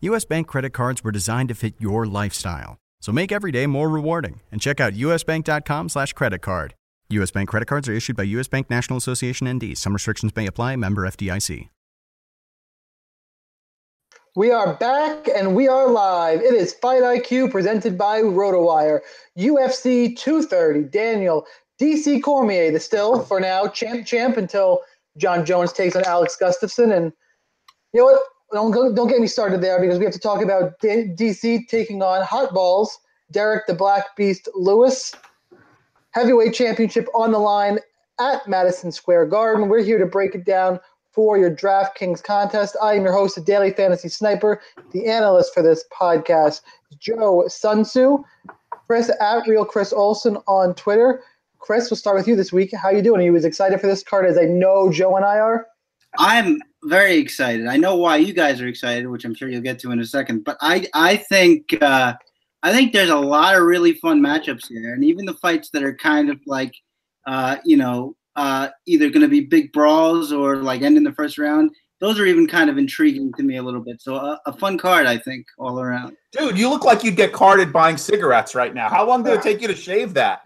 US Bank credit cards were designed to fit your lifestyle. So make every day more rewarding and check out usbank.com slash credit card. US Bank credit cards are issued by US Bank National Association ND. Some restrictions may apply. Member FDIC. We are back and we are live. It is Fight IQ presented by RotoWire. UFC 230. Daniel DC Cormier, the still for now champ champ until John Jones takes on Alex Gustafsson. And you know what? Don't go, don't get me started there because we have to talk about D- DC taking on Hot Balls, Derrick the Black Beast Lewis. Heavyweight championship on the line at Madison Square Garden. We're here to break it down for your DraftKings contest. I am your host, the Daily Fantasy Sniper. The analyst for this podcast Joe Sunsu. Chris at Real Chris Olson on Twitter. Chris, we'll start with you this week. How are you doing? Are you as excited for this card as I know Joe and I are? I'm very excited. I know why you guys are excited, which I'm sure you'll get to in a second. But I I think uh, I think there's a lot of really fun matchups here, and even the fights that are kind of like uh, you know uh, either going to be big brawls or like end in the first round. Those are even kind of intriguing to me a little bit. So a, a fun card, I think, all around. Dude, you look like you'd get carded buying cigarettes right now. How long did it take you to shave that?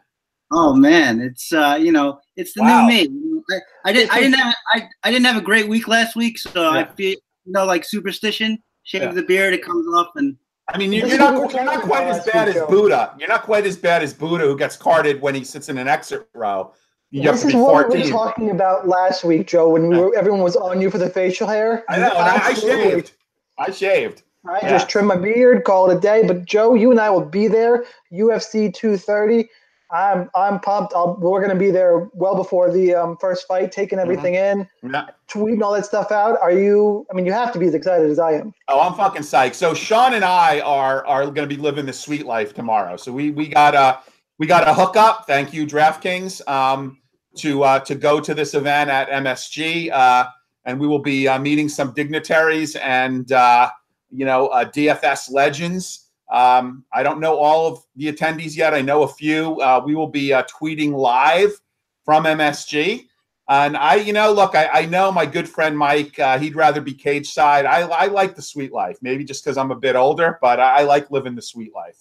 Oh man, it's uh, you know, it's the Wow. new me. I, I didn't, I didn't have, I, I didn't have a great week last week, so I feel, you know, like superstition. Shave Yeah. the beard, it comes off, and I mean, you're, you're is what we not you're not quite as bad as Buddha. You're not quite as bad as Buddha, who gets carded when he sits in an exit row. You this is be what we were talking about last week, Joe, when we were, everyone was on you for the facial hair. I know, and I, I shaved. I shaved. I Yeah. just trimmed my beard, call it a day. But Joe, you and I will be there. UFC 230. I'm I'm pumped. I'll, we're going to be there well before the um, first fight, taking Mm-hmm. everything in, Yeah. tweeting all that stuff out. Are you? I mean, you have to be as excited as I am. Oh, I'm fucking psyched. So Sean and I are are going to be living the sweet life tomorrow. So we we got a we got a hookup. Thank you, DraftKings, um, to uh, to go to this event at MSG, uh, and we will be uh, meeting some dignitaries and uh, you know uh, DFS legends. Um, I don't know all of the attendees yet. I know a few. Uh, we will be uh, tweeting live from MSG. And I, you know, look, I, I know my good friend Mike. Uh, he'd rather be cage side. I, I like the sweet life, maybe just because I'm a bit older, but I, I like living the sweet life.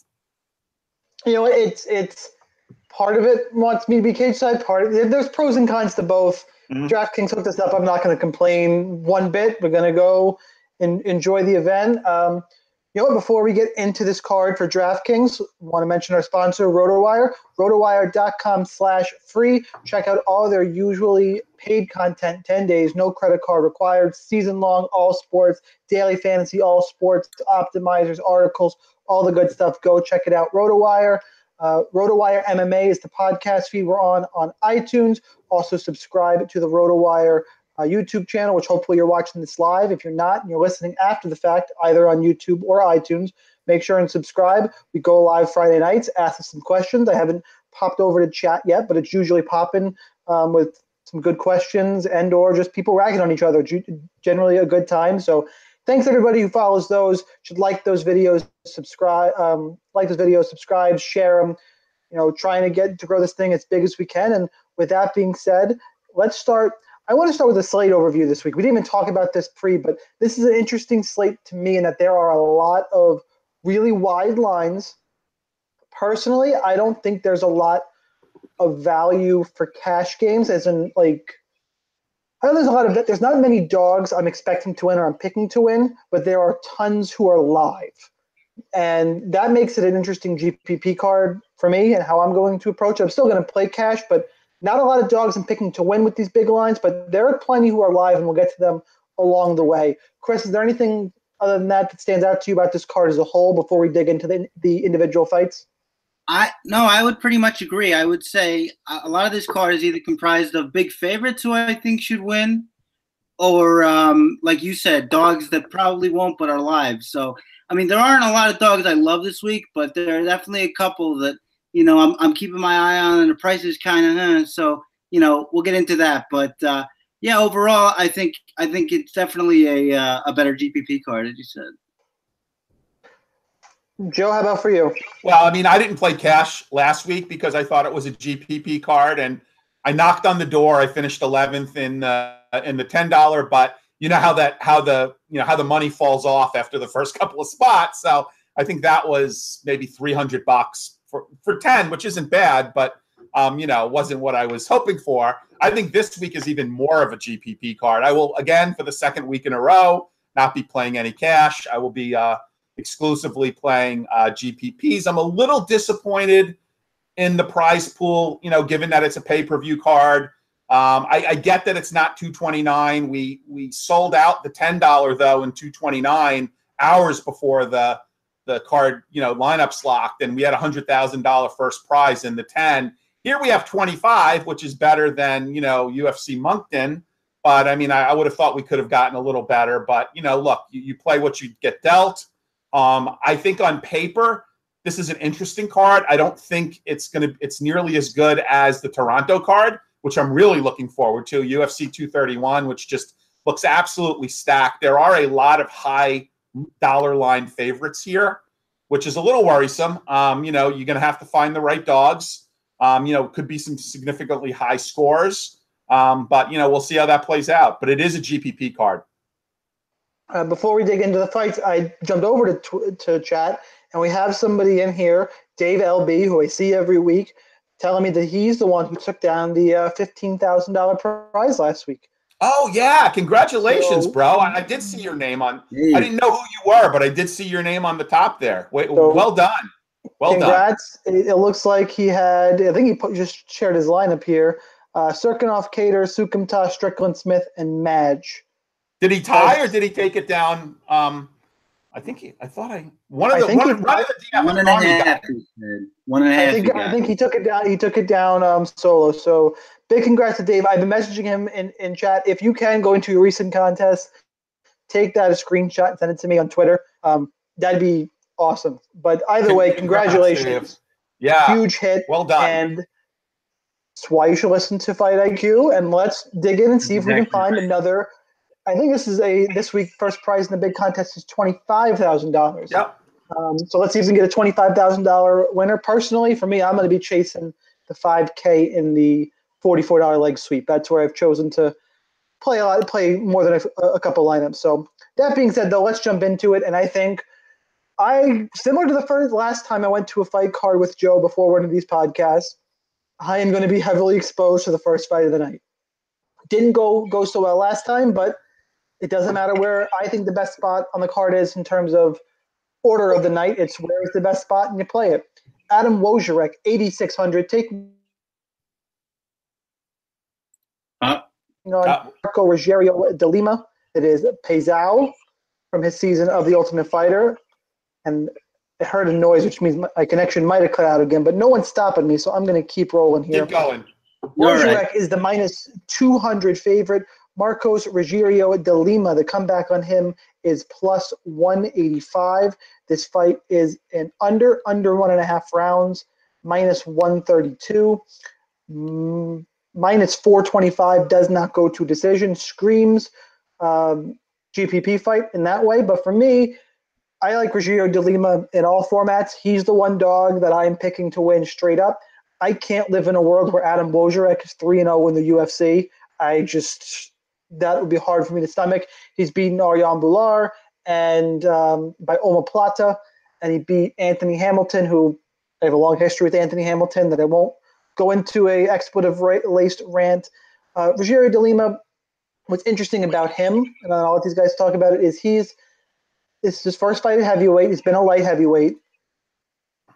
You know, it's it's part of it wants me to be cage side. Part of there's pros and cons to both. Mhm. DraftKings hooked us up. I'm not going to complain one bit. We're going to go and enjoy the event. Um, you know what? Before we get into this card for DraftKings, want to mention our sponsor, RotoWire. RotoWire.com slash free. Check out all their usually paid content, 10 days, no credit card required, season long, all sports, daily fantasy, all sports, optimizers, articles, all the good stuff. Go check it out. RotoWire. Uh, RotoWire MMA is the podcast feed we're on on iTunes. Also, subscribe to the RotoWire uh, YouTube channel, which hopefully you're watching this live. If you're not and you're listening after the fact, either on YouTube or iTunes, make sure and subscribe. We go live Friday nights, ask us some questions. I haven't popped over to chat yet, but it's usually popping um, with some good questions and or just people ragging on each other. Generally a good time. So thanks everybody who follows those. Should like those videos, subscribe, um, like those videos, subscribe, share them. You know, trying to get to grow this thing as big as we can. And with that being said, let's start. I want to start with a slate overview this week. We didn't even talk about this pre, but this is an interesting slate to me in that there are a lot of really wide lines. Personally, I don't think there's a lot of value for cash games, as in like I know there's a lot of there's not many dogs I'm expecting to win or I'm picking to win, but there are tons who are live. And that makes it an interesting GPP card for me and how I'm going to approach it. I'm still going to play cash, but not a lot of dogs I'm picking to win with these big lines, but there are plenty who are live and we'll get to them along the way. Chris, is there anything other than that that stands out to you about this card as a whole before we dig into the, the individual fights? I no, I would pretty much agree. I would say a lot of this card is either comprised of big favorites who I think should win, or um, like you said, dogs that probably won't but are live. So I mean, there aren't a lot of dogs I love this week, but there are definitely a couple that you know I'm I'm keeping my eye on, and the price is kind of uh, so you know we'll get into that. But uh, yeah, overall, I think I think it's definitely a uh, a better GPP card, as you said. Joe, how about for you? Well, I mean, I didn't play cash last week because I thought it was a GPP card, and I knocked on the door. I finished 11th in uh, in the ten dollar, but you know how that how the you know how the money falls off after the first couple of spots. So I think that was maybe 300 bucks for for 10, which isn't bad, but um, you know wasn't what I was hoping for. I think this week is even more of a GPP card. I will again for the second week in a row not be playing any cash. I will be uh, exclusively playing uh, GPPs. I'm a little disappointed in the prize pool, you know, given that it's a pay per view card. Um, I, I, get that it's not 229. We we sold out the ten dollar though in 229 hours before the the card you know lineups locked, and we had a hundred thousand dollar first prize in the 10. Here we have 25, which is better than you know UFC Moncton. But I mean, I, I would have thought we could have gotten a little better. But you know, look, you, you play what you get dealt. Um, I think on paper, this is an interesting card. I don't think it's gonna it's nearly as good as the Toronto card, which I'm really looking forward to. UFC 231, which just looks absolutely stacked. There are a lot of high dollar line favorites here, which is a little worrisome. Um, you know, you're gonna have to find the right dogs. Um, you know, could be some significantly high scores. Um, but you know, we'll see how that plays out. But it is a GPP card. Uh, before we dig into the fights, I jumped over to tw- to chat, and we have somebody in here, Dave LB, who I see every week, telling me that he's the one who took down the uh, fifteen thousand dollar prize last week. Oh yeah, congratulations, so, bro! I, I, did see your name on. I didn't know who you were, but I did see your name on the top there. Wait, so, well done. Well congrats. done. It, it looks like he had. I think he put, just shared his lineup here. Uh, Cirkunov, Kattar, Sukumta, Strickland, Smith, and Madge. Did he tie or did he take it down? Um, I think he. I thought I one of the one, of, one of the one and a half. One and a half. I think, I think he took it down. He took it down um, solo. So big congrats to Dave. I've been messaging him in, in chat. If you can go into your recent contest, take that a screenshot and send it to me on Twitter. Um, that'd be awesome. But either way, congratulations. Yeah, huge hit. Well done. And that's why you should listen to Fight IQ. And let's dig in and see exactly. if we can find another I think this is a this week first prize in the big contest is twenty five thousand dollars. Yep. Um, so let's see if we can get a twenty five thousand dollar winner. Personally, for me, I'm going to be chasing the five k in the forty four dollar leg sweep. That's where I've chosen to play a lot, play more than a, a couple lineups. So that being said, though, let's jump into it. And I think I similar to the first last time I went to a fight card with Joe before one of these podcasts. I am going to be heavily exposed to the first fight of the night. Didn't go go so well last time, but it doesn't matter where I think the best spot on the card is in terms of order of the night. It's where is the best spot and you play it. Adam Wieczorek, 8,600. Take uh, you know, uh, Marco Rogerio de Lima. It is Pezão from his season of The Ultimate Fighter. And I heard a noise, which means my connection might have cut out again, but no one's stopping me, so I'm going to keep rolling here. Keep going. Wieczorek right. is the minus 200 favorite. Marcos Rogerio de Lima, the comeback on him is plus 185. This fight is an under, under one and a half rounds, minus 132. Mm, minus 425 does not go to decision. Screams um, GPP fight in that way. But for me, I like Rogerio de Lima in all formats. He's the one dog that I'm picking to win straight up. I can't live in a world where Adam Wieczorek is 3 0 in the UFC. I just, that would be hard for me to stomach. He's beaten Arjan Bhullar and um, by omoplata, and he beat Anthony Hamilton, who I have a long history with Anthony Hamilton that I won't go into a expletive laced rant. Uh, Rogerio de Lima, what's interesting about him, and I'll let these guys talk about it, is he's it's his first fight at heavyweight. He's been a light heavyweight.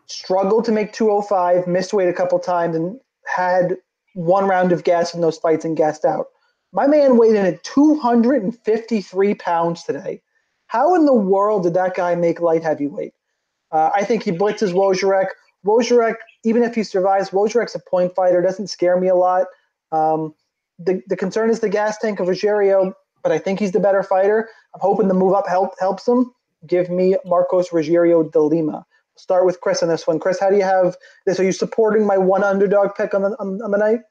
Struggled to make 205, missed weight a couple times, and had one round of gas in those fights and gassed out. My man weighed in at 253 pounds today. How in the world did that guy make light heavyweight? Uh, I think he blitzes Wieczorek. Wieczorek, even if he survives, Wieczorek's a point fighter. Doesn't scare me a lot. Um, the, the concern is the gas tank of Rogerio, but I think he's the better fighter. I'm hoping the move up help, helps him. Give me Marcos Rogerio de Lima. Start with Chris on this one. Chris, how do you have this? Are you supporting my one underdog pick on the on, on the night?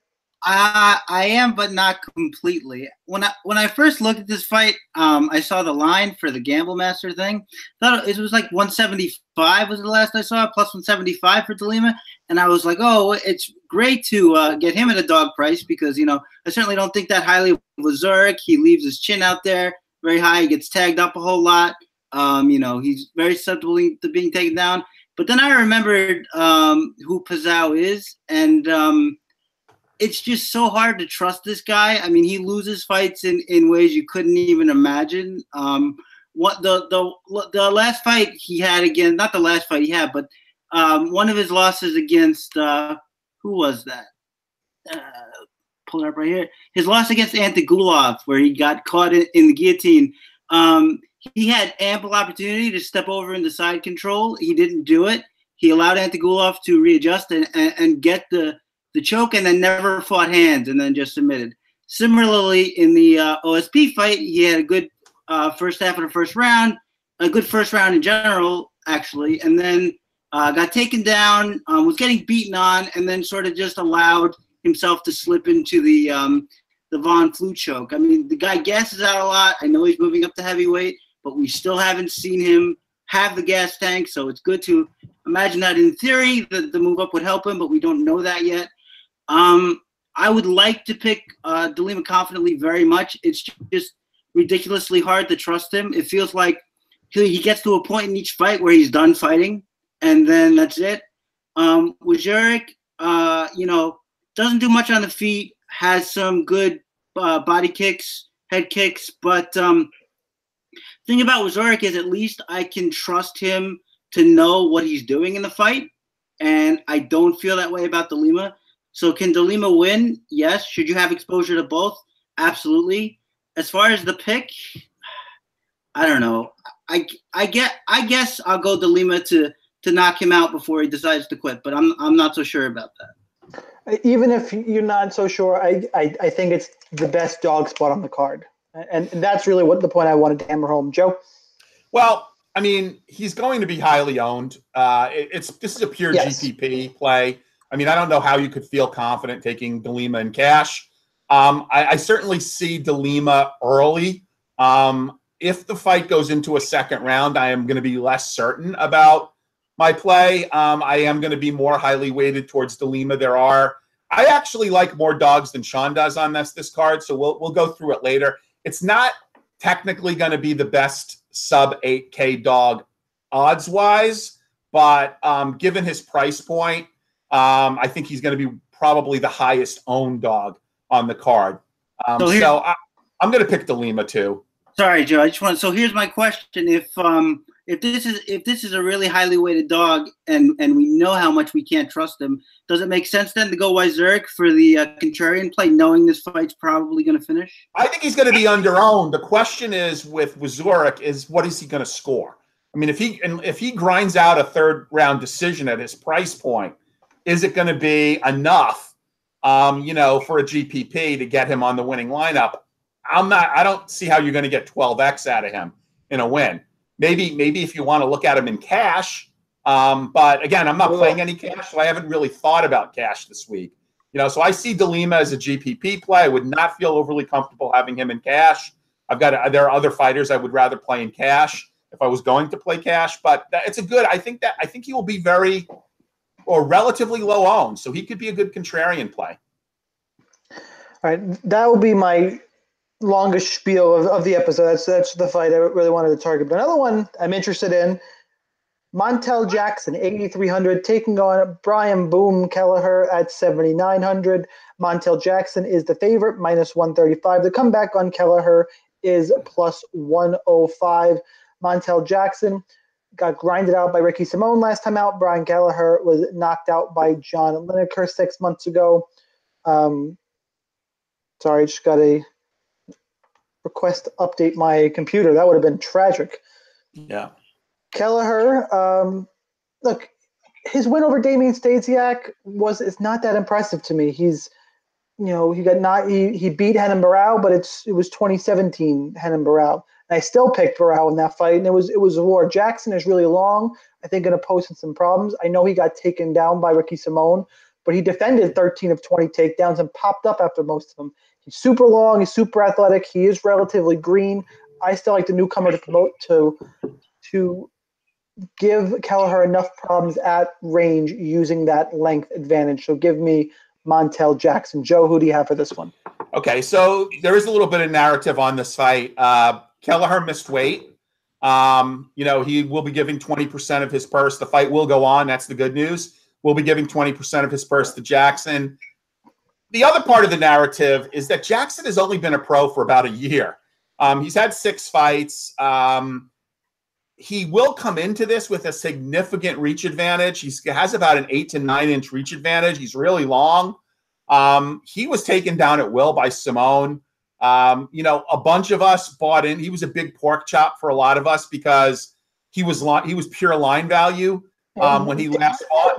I am, but not completely. When I when I first looked at this fight, um, I saw the line for the Gamble Master thing. Thought it was like 175 was the last I saw, plus 175 for Delima, and I was like, oh, it's great to uh, get him at a dog price because you know I certainly don't think that highly of Wieczorek. He leaves his chin out there very high. He gets tagged up a whole lot. Um, you know, he's very susceptible to being taken down. But then I remembered um, who Pezão is, and um, it's just so hard to trust this guy. I mean, he loses fights in, in ways you couldn't even imagine. Um, what the the the last fight he had again, not the last fight he had, but um, one of his losses against uh, who was that? Uh, pull it up right here. His loss against Antigulov, where he got caught in, in the guillotine. Um, he had ample opportunity to step over into side control. He didn't do it. He allowed Antigulov to readjust and, and, and get the the choke and then never fought hands and then just submitted. Similarly, in the uh, OSP fight, he had a good uh, first half of the first round, a good first round in general, actually, and then uh, got taken down, um, was getting beaten on, and then sort of just allowed himself to slip into the um, the Von Flue choke. I mean, the guy gasses out a lot. I know he's moving up to heavyweight, but we still haven't seen him have the gas tank, so it's good to imagine that in theory the, the move up would help him, but we don't know that yet. Um, I would like to pick uh, Delima confidently very much. It's just ridiculously hard to trust him. It feels like he gets to a point in each fight where he's done fighting, and then that's it. Um, Wieczorek, uh, you know, doesn't do much on the feet, has some good uh, body kicks, head kicks, but um, thing about Wieczorek is at least I can trust him to know what he's doing in the fight, and I don't feel that way about Delima. So can Delima win? Yes. Should you have exposure to both? Absolutely. As far as the pick, I don't know. I I get I guess I'll go Delima to to knock him out before he decides to quit, but I'm I'm not so sure about that. Even if you're not so sure, I, I, I think it's the best dog spot on the card. And, and that's really what the point I wanted to hammer home. Joe? Well, I mean, he's going to be highly owned. Uh, it, it's this is a pure yes. GPP play. I mean, I don't know how you could feel confident taking Delima in cash. Um, I, I, certainly see Delima early. Um, if the fight goes into a second round, I am going to be less certain about my play. Um, I am going to be more highly weighted towards Delima. There are, I actually like more dogs than Sean does on this this card, so we'll we'll go through it later. It's not technically going to be the best sub 8K dog odds wise, but um, given his price point um, I think he's going to be probably the highest owned dog on the card. Um, so, so I, am going to pick Delima too. Sorry, Joe. I just want. So here's my question: If um, if this is if this is a really highly weighted dog, and and we know how much we can't trust him, does it make sense then to go Wieczorek for the uh, contrarian play, knowing this fight's probably going to finish? I think he's going to be under owned. The question is with Wieczorek is what is he going to score? I mean, if he if he grinds out a third round decision at his price point, is it going to be enough, um, you know, for a GPP to get him on the winning lineup? I'm not. I don't see how you're going to get 12x out of him in a win. Maybe, maybe if you want to look at him in cash. Um, but again, I'm not playing any cash, so I haven't really thought about cash this week. You know, so I see Delima as a GPP play. I would not feel overly comfortable having him in cash. I've got there are other fighters I would rather play in cash if I was going to play cash, but that, it's a good. I think that I think he will be very or relatively low owned, so he could be a good contrarian play. All right, that will be my longest spiel of, of the episode. That's that's the fight I really wanted to target. But another one I'm interested in. Montel Jackson, 8,300, taking on Brian Boom Kelleher at 7,900. Montel Jackson is the favorite, minus 135. The comeback on Kelleher is plus 105. Montel Jackson got grinded out by Ricky Simón last time out. Brian Kelleher was knocked out by John Lineker six months ago. Um, sorry, just got a request to update my computer. That would have been tragic. Yeah. Kelleher, um, look, his win over Damian Stasiak was it's not that impressive to me. He's you know, he got not he, he beat Renan Barão, but it's it was 2017 Renan Barão. I still picked Barão in that fight, and it was it was a war. Jackson is really long. I think going to pose some problems. I know he got taken down by Ricky Simón, but he defended 13 of 20 takedowns and popped up after most of them. He's super long. He's super athletic. He is relatively green. I still like the newcomer to promote to to give Kelleher enough problems at range using that length advantage. So give me Montel Jackson. Joe, who do you have for this one? Okay, so there is a little bit of narrative on this fight. Uh, Kelleher missed weight. Um, you know, he will be giving 20% of his purse. The fight will go on. That's the good news. We'll be giving 20% of his purse to Jackson. The other part of the narrative is that Jackson has only been a pro for about a year. Um, he's had six fights. Um, he will come into this with a significant reach advantage. He has about an eight to nine inch reach advantage. He's really long. Um, he was taken down at will by Simón. Um, you know, a bunch of us bought in. He was a big pork chop for a lot of us because he was he was pure line value um, when he last fought.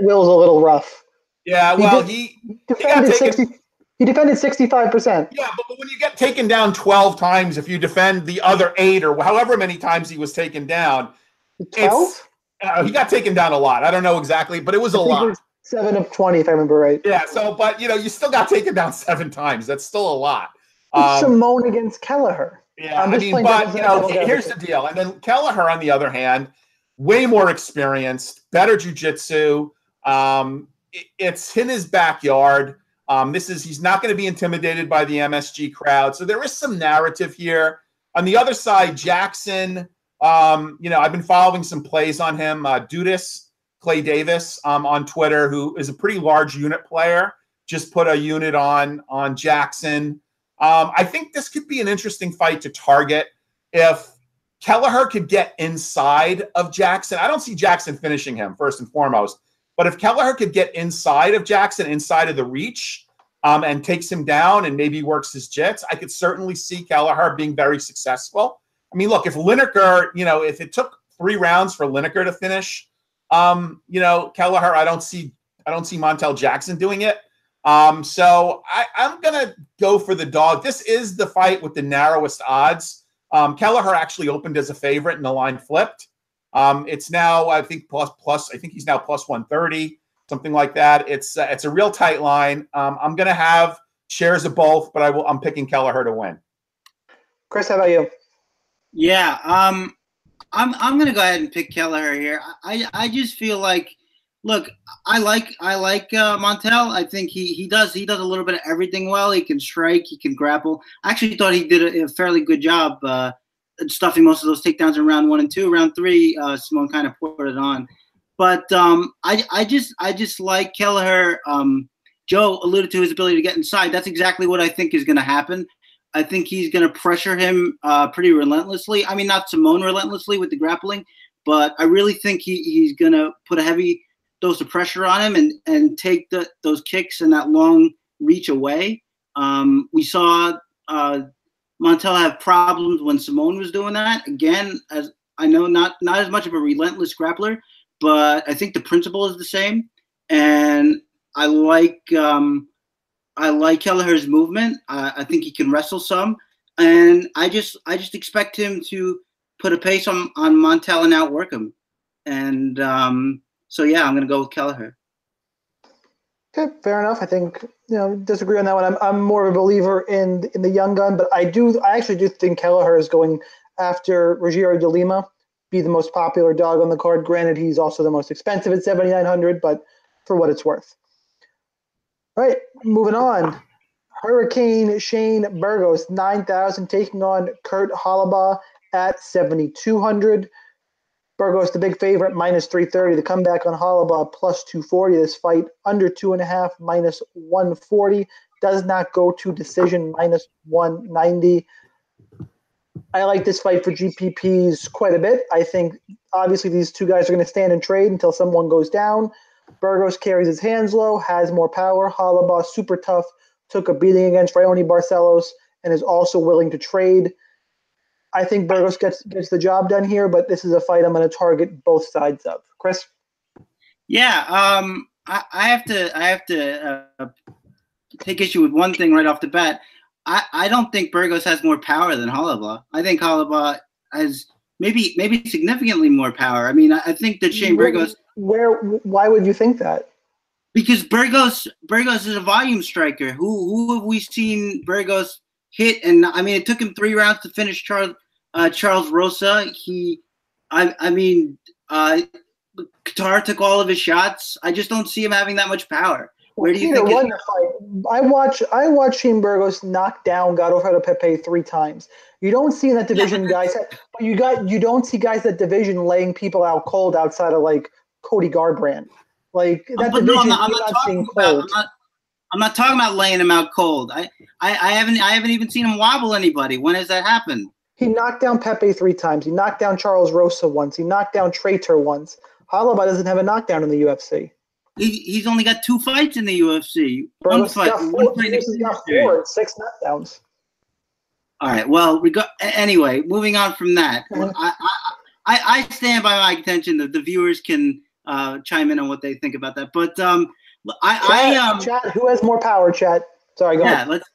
Will's a little rough. Yeah, well, he, he, defended he 60, he defended 65%. Yeah, but, when you get taken down 12 times, if you defend the other eight or however many times he was taken down, 12? Uh, he got taken down a lot. I don't know exactly, but it was a lot. Was seven of 20, if I remember right. Yeah, so, but, you know, you still got taken down seven times. That's still a lot. Um, Simón against Kelleher. Yeah, I mean, but, you know, here's the deal. And then Kelleher, on the other hand, way more experienced, better jujitsu. Um, it, it's in his backyard. Um, this is he's not going to be intimidated by the MSG crowd. So there is some narrative here. On the other side, Jackson. Um, you know, I've been following some plays on him. Uh, Dudis, Clay Davis, um, on Twitter, who is a pretty large unit player, just put a unit on on Jackson. Um, I think this could be an interesting fight to target if Kelleher could get inside of Jackson. I don't see Jackson finishing him first and foremost. But if Kelleher could get inside of Jackson, inside of the reach, um, and takes him down and maybe works his jits, I could certainly see Kelleher being very successful. I mean, look, if Lineker, you know, if it took three rounds for Lineker to finish, um, you know, Kelleher, I don't see, I don't see Montel Jackson doing it. Um, so I, I'm gonna go for the dog. This is the fight with the narrowest odds. Um, Kelleher actually opened as a favorite, and the line flipped. Um, it's now, I think, plus plus. I think he's now plus one thirty, something like that. It's uh, it's a real tight line. Um, I'm going to have shares of both, but I will. I'm picking Kelleher to win. Chris, how about you? Yeah, um, I'm I'm going to go ahead and pick Kelleher here. I I just feel like, look, I like I like uh, Montel. I think he he does he does a little bit of everything well. He can strike, he can grapple. I actually thought he did a, a fairly good job. Uh, stuffing most of those takedowns in round one and two. Round three, uh, Simón kind of poured it on. But um, I, I just, I just like Kelleher. Um, Joe alluded to his ability to get inside. That's exactly what I think is going to happen. I think he's going to pressure him uh, pretty relentlessly. I mean, not Simón relentlessly with the grappling, but I really think he, he's going to put a heavy dose of pressure on him and and take the, those kicks and that long reach away. Um, we saw uh, Montel have problems when Simón was doing that. Again, as I know, not not as much of a relentless grappler, but I think the principle is the same. And I like um, I like Kelleher's movement. I think he can wrestle some, and I just I just expect him to put a pace on on Montel and outwork him. And um, so yeah, I'm gonna go with Kelleher. Okay, fair enough. I think you know disagree on that one. I'm, I'm more of a believer in in the young gun, but I do I actually do think Kelleher is going after Rogério de Lima, be the most popular dog on the card. Granted, he's also the most expensive at 7,900, but for what it's worth. All right, moving on. Hurricane Shane Burgos, 9,000, taking on Kurt Holobaugh at 7,200. Burgos, the big favorite, minus 330. The comeback on Holobaugh, plus 240. This fight under two and a half, minus 140. Does not go to decision, minus 190. I like this fight for GPPs quite a bit. I think obviously these two guys are going to stand and trade until someone goes down. Burgos carries his hands low, has more power. Holobaugh, super tough, took a beating against Raoni Barcelos, and is also willing to trade. I think Burgos gets gets the job done here, but this is a fight I'm going to target both sides of. Chris. Yeah, um, I, I, have to I have to uh, take issue with one thing right off the bat. I, I don't think Burgos has more power than Holobaugh. I think Holobaugh has maybe maybe significantly more power. I mean, I, I think that Shane Burgos. Where? Why would you think that? Because Burgos Burgos is a volume striker. Who who have we seen Burgos hit? And I mean, it took him three rounds to finish Charles uh, Charles Rosa. He, I I mean, uh, Kattar took all of his shots. I just don't see him having that much power. Where do you think? Won fight. I watch I watch Shane Burgos knock down Godofredo Pepe three times. You don't see in that division guys, but you got you don't see guys that division laying people out cold outside of like Cody Garbrandt. Like that division, no, I'm not, I'm not, not talking about, I'm not, I'm not talking about laying him out cold. I, I, I haven't I haven't even seen him wobble anybody. When has that happened? He knocked down Pepe three times. He knocked down Charles Rosa once. He knocked down Traitor once. Holobaugh doesn't have a knockdown in the UFC. He, he's only got two fights in the UFC. one fight. Got one fight he's got four, six knockdowns. All right. Well, we got anyway. Moving on from that, I, I, I, I stand by my contention that the viewers can uh, chime in on what they think about that. But um, I, chat, I um, chat, who has more power? Chat. Sorry, go yeah, ahead. Let's.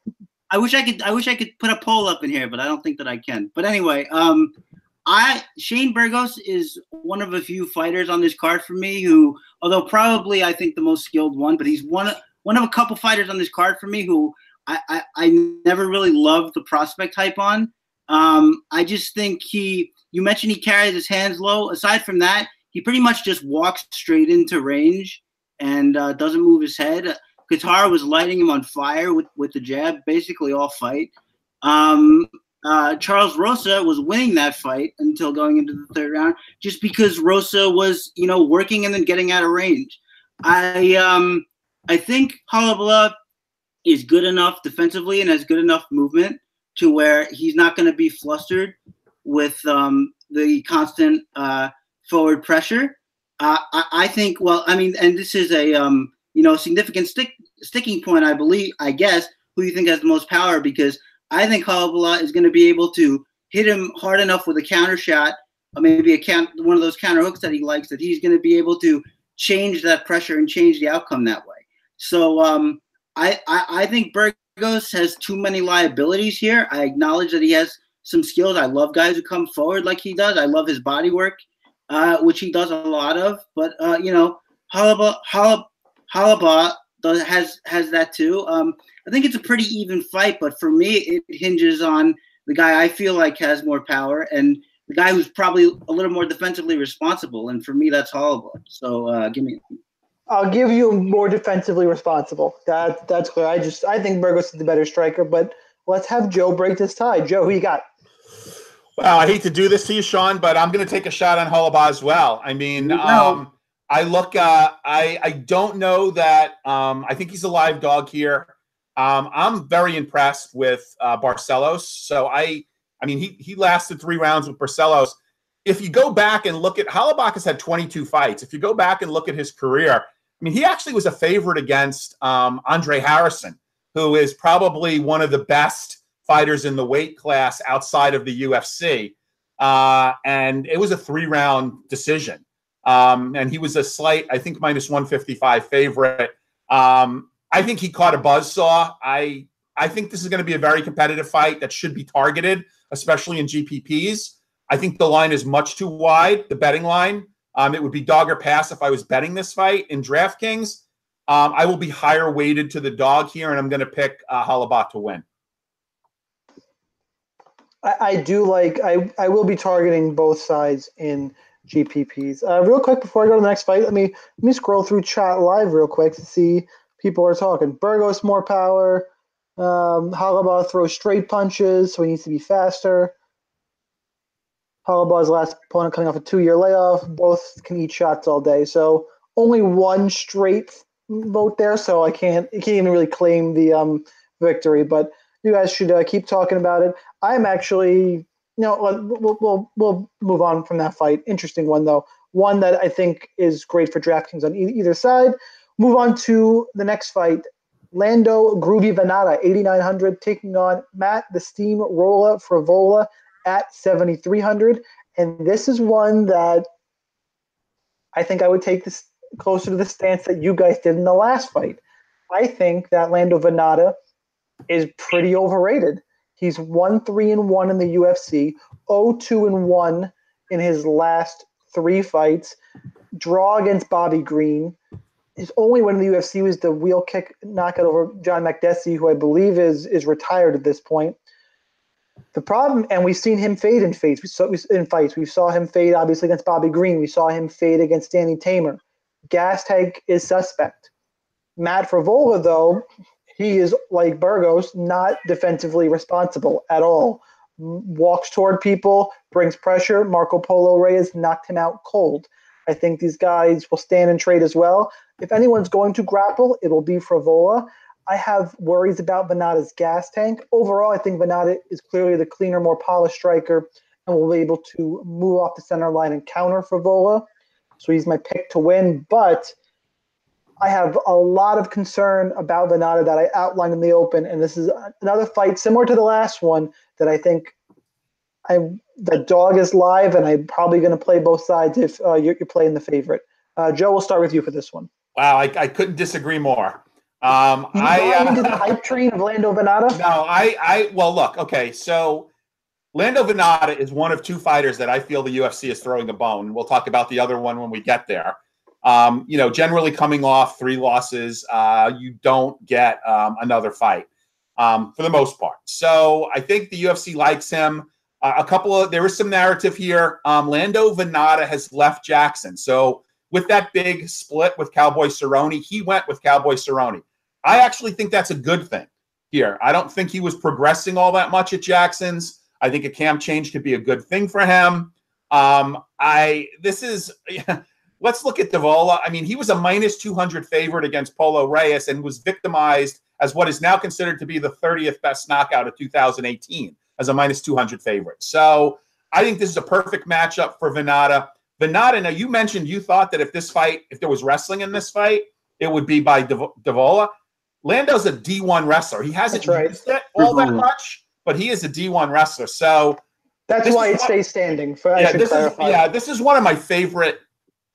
I wish I could. I wish I could put a poll up in here, but I don't think that I can. But anyway, um, I Shane Burgos is one of a few fighters on this card for me who, although probably I think the most skilled one, but he's one one of a couple fighters on this card for me who I I, I never really loved the prospect hype on. Um, I just think he. You mentioned he carries his hands low. Aside from that, he pretty much just walks straight into range and uh, doesn't move his head. Kattar was lighting him on fire with, with the jab, basically all fight. Um, uh, Charles Rosa was winning that fight until going into the third round, just because Rosa was, you know, working and then getting out of range. I um, I think Holobaugh is good enough defensively and has good enough movement to where he's not going to be flustered with um, the constant uh, forward pressure. Uh, I, I, think. Well, I mean, and this is a um, you know significant stick sticking point. I believe. I guess who you think has the most power because I think Holobaugh is going to be able to hit him hard enough with a counter shot, or maybe a count, one of those counter hooks that he likes, that he's going to be able to change that pressure and change the outcome that way. So um, I, I, I think Burgos has too many liabilities here. I acknowledge that he has some skills. I love guys who come forward like he does. I love his body work, uh, which he does a lot of. But uh, you know, Holobaugh, Holobaugh does, has has that too. Um, I think it's a pretty even fight, but for me, it hinges on the guy I feel like has more power and the guy who's probably a little more defensively responsible. And for me, that's Holobaugh. So uh, give me. I'll give you more defensively responsible. That that's clear. I just I think Burgos is the better striker, but let's have Joe break this tie. Joe, who you got? Well, I hate to do this to you, Sean, but I'm going to take a shot on Holobaugh as well. I mean, um, I look. Uh, I I don't know that. Um, I think he's a live dog here. Um, I'm very impressed with uh, Barcelos. So I, I mean, he he lasted three rounds with Barcelos. If you go back and look at Holobaugh has had 22 fights. If you go back and look at his career, I mean, he actually was a favorite against um, Andre Harrison, who is probably one of the best fighters in the weight class outside of the UFC. Uh, and it was a three round decision. Um, and he was a slight, I think, minus 155 favorite. Um, I think he caught a buzz saw. I I think this is going to be a very competitive fight that should be targeted, especially in GPPs. I think the line is much too wide, the betting line. Um, it would be dog or pass if I was betting this fight in DraftKings. Um, I will be higher weighted to the dog here, and I'm going to pick uh, Holobaugh to win. I, I, do like. I I will be targeting both sides in GPPs. Uh, real quick before I go to the next fight, let me let me scroll through chat live real quick to see people are talking. Burgos more power. Um, Holobaugh throws straight punches, so he needs to be faster. Holobaugh's last opponent coming off a two-year layoff. Both can eat shots all day, so only one straight vote there. So I can't, I can't even really claim the um, victory. But you guys should uh, keep talking about it. I'm actually, know, we'll, we'll we'll move on from that fight. Interesting one though. One that I think is great for DraftKings on e- either side. Move on to the next fight. Lando Groovy Vannata, 8,900, taking on Matt the Steamroller Frevola at 7,300. And this is one that I think I would take this closer to the stance that you guys did in the last fight. I think that Lando Vannata is pretty overrated. He's 1 3 and 1 in the UFC, 0 2 and 1 in his last three fights, draw against Bobby Green, his only win in the UFC was the wheel kick knockout over John Makdessi, who I believe is is retired at this point. The problem, and we've seen him fade in fights. We saw in fights. We saw him fade obviously against Bobby Green. We saw him fade against Danny Teymur. Gas tank is suspect. Matt Frevola, though, he is like Burgos, not defensively responsible at all. Walks toward people, brings pressure. Marco Polo Reyes knocked him out cold. I think these guys will stand and trade as well. If anyone's going to grapple, it'll be Frevola. I have worries about Vannata's gas tank. Overall, I think Vannata is clearly the cleaner, more polished striker and will be able to move off the center line and counter Frevola. So he's my pick to win. But I have a lot of concern about Vannata that I outlined in the open. And this is another fight similar to the last one that I think I the dog is live, and I'm probably going to play both sides if uh, you're, you're, playing the favorite. Uh, Joe, we'll start with you for this one. Wow, I, I couldn't disagree more. Um, you I uh, into the hype train of Lando Vannata. No, I, I well, look, okay, so Lando Vannata is one of two fighters that I feel the UFC is throwing a bone. We'll talk about the other one when we get there. Um, you know, generally coming off three losses, uh, you don't get um, another fight um, for the most part. So I think the UFC likes him. Uh, a couple of there is some narrative here. Um, Lando Vannata has left Jackson, so with that big split with Cowboy Cerrone, he went with Cowboy Cerrone. I actually think that's a good thing here. I don't think he was progressing all that much at Jackson's. I think a camp change could be a good thing for him. Um, I this is let's look at Frevola. I mean, he was a minus 200 favorite against Polo Reyes and was victimized as what is now considered to be the 30th best knockout of 2018 as a minus 200 favorite. So I think this is a perfect matchup for Vannata. Vannata, now you mentioned you thought that if this fight, if there was wrestling in this fight, it would be by Frevola. Lando's a D1 wrestler. He hasn't That's right. used it all that mm-hmm. much, but he is a D1 wrestler. So that's why it stays standing. For, yeah, this is, yeah, this is one of my favorite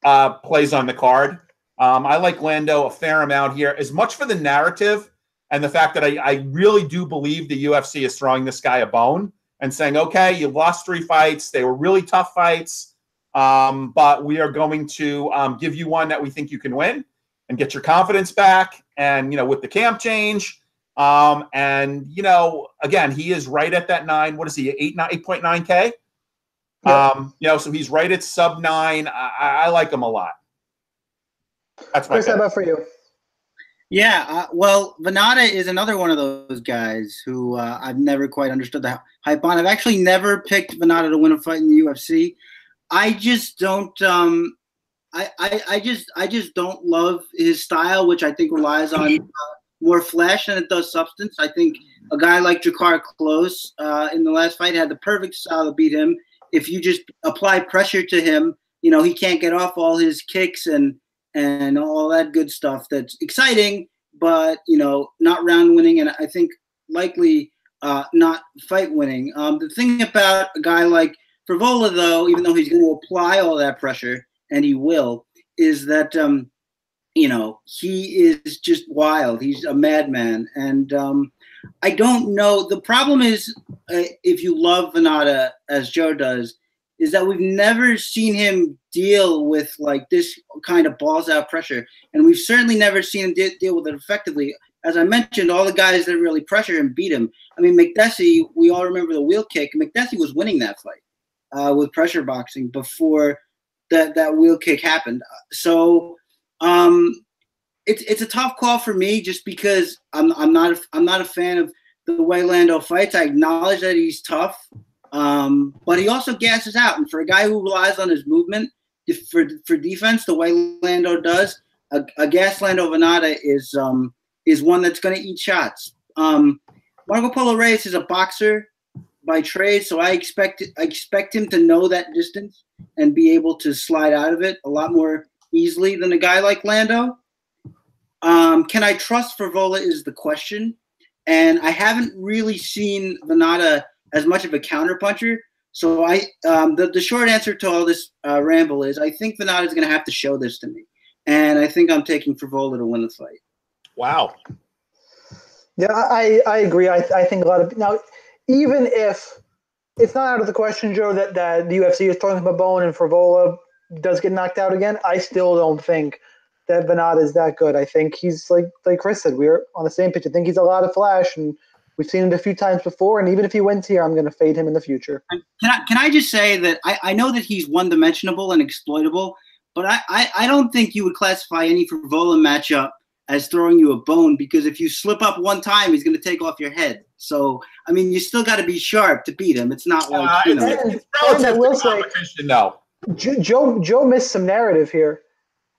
uh, plays on the card. Um, I like Lando a fair amount here, as much for the narrative and the fact that I, I really do believe the UFC is throwing this guy a bone and saying, okay, you lost three fights. They were really tough fights, um, but we are going to um, give you one that we think you can win and get your confidence back. And, you know, with the camp change, um, and, you know, again, he is right at that nine. What is he, 8, 8.9K? Yep. Um, you know, so he's right at sub nine. I, I like him a lot. That's my Chris, how about for you? Yeah, uh, well, Vannata is another one of those guys who uh, I've never quite understood the hype on. I've actually never picked Vannata to win a fight in the UFC. I just don't. Um, I, I, I just I just don't love his style, which I think relies on uh, more flesh than it does substance. I think a guy like Drakkar Klose uh, in the last fight had the perfect style to beat him. If you just apply pressure to him, you know he can't get off all his kicks and and all that good stuff that's exciting, but you know, not round winning, and I think likely uh, not fight winning. Um, the thing about a guy like Frevola, though, even though he's going to apply all that pressure, and he will, is that um, you know he is just wild. He's a madman, and um, I don't know. The problem is, if you love Vannata as Joe does, is that we've never seen him deal with like this kind of balls out pressure, and we've certainly never seen him de- deal with it effectively. As I mentioned, all the guys that really pressure him beat him. I mean, Makdessi, we all remember the wheel kick. Makdessi was winning that fight uh, with pressure boxing before that that wheel kick happened. So um, it's it's a tough call for me just because I'm I'm not a, I'm not a fan of the way Lando fights. I acknowledge that he's tough, um, but he also gasses out. And for a guy who relies on his movement for for defense, the way Lando does, a, a gas Lando Vannata is um, is one that's going to eat shots. Um, Marco Polo Reyes is a boxer by trade, so I expect I expect him to know that distance and be able to slide out of it a lot more easily than a guy like Lando. Um, can I trust Frevola is the question, and I haven't really seen Vannata as much of a counterpuncher. So I, um, the the short answer to all this uh, ramble is I think Vannata is going to have to show this to me, and I think I'm taking Frevola to win the fight. Wow. Yeah, I, I agree. I, I think a lot of now, even if it's not out of the question, Joe, that, that the UFC is throwing him a bone and Frevola does get knocked out again, I still don't think that Vannata is that good. I think he's like like Chris said, we're on the same pitch. I think he's a lot of flash, and we've seen it a few times before. And even if he wins here, I'm going to fade him in the future. Can I can I just say that I, I know that he's one dimensional and exploitable, but I, I, I don't think you would classify any Frevola matchup as throwing you a bone because if you slip up one time, he's going to take off your head. So I mean, you still got to be sharp to beat him. It's not like Uh, you know. And- it's relative and I will to say- competition, though. Joe Joe missed some narrative here.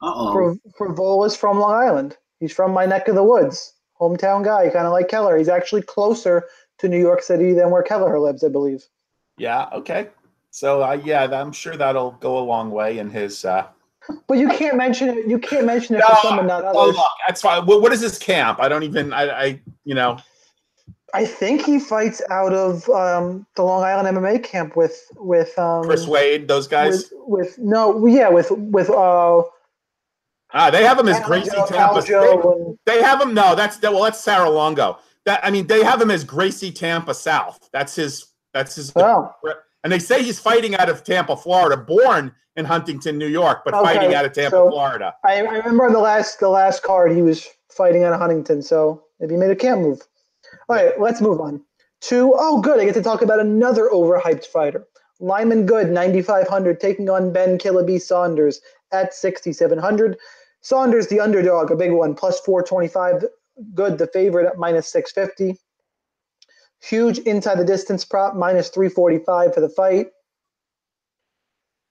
Uh-oh. For from Long Island. He's from my neck of the woods, hometown guy, kind of like Keller. He's actually closer to New York City than where Keller lives, I believe. Yeah. Okay. So uh, yeah, I'm sure that'll go a long way in his. Uh, But you can't mention it. You can't mention it No, for someone not oh, others. look, that's fine. What, what is this camp? I don't even. I, I you know. I think he fights out of um, the Long Island MMA camp with with um, Chris Wade, those guys. with, with no, yeah, with with uh, ah, they have him as Gracie Tampa. They, they have him. No, that's that. Well, that's Serra-Longo. That I mean, they have him as Gracie Tampa South. That's his. That's his. oh, And they say he's fighting out of Tampa, Florida, born in Huntington, New York, but Okay, fighting out of Tampa, so- Florida. I, I remember on the last the last card he was fighting out of Huntington, so maybe he made a camp move. All right, let's move on to oh good, I get to talk about another overhyped fighter. Lyman Good, 9,500, taking on Ben Killa B Saunders at 6,700. Saunders, the underdog, a big one, plus 425. Good, the favorite at minus 650. Huge inside the distance prop, minus 345 for the fight.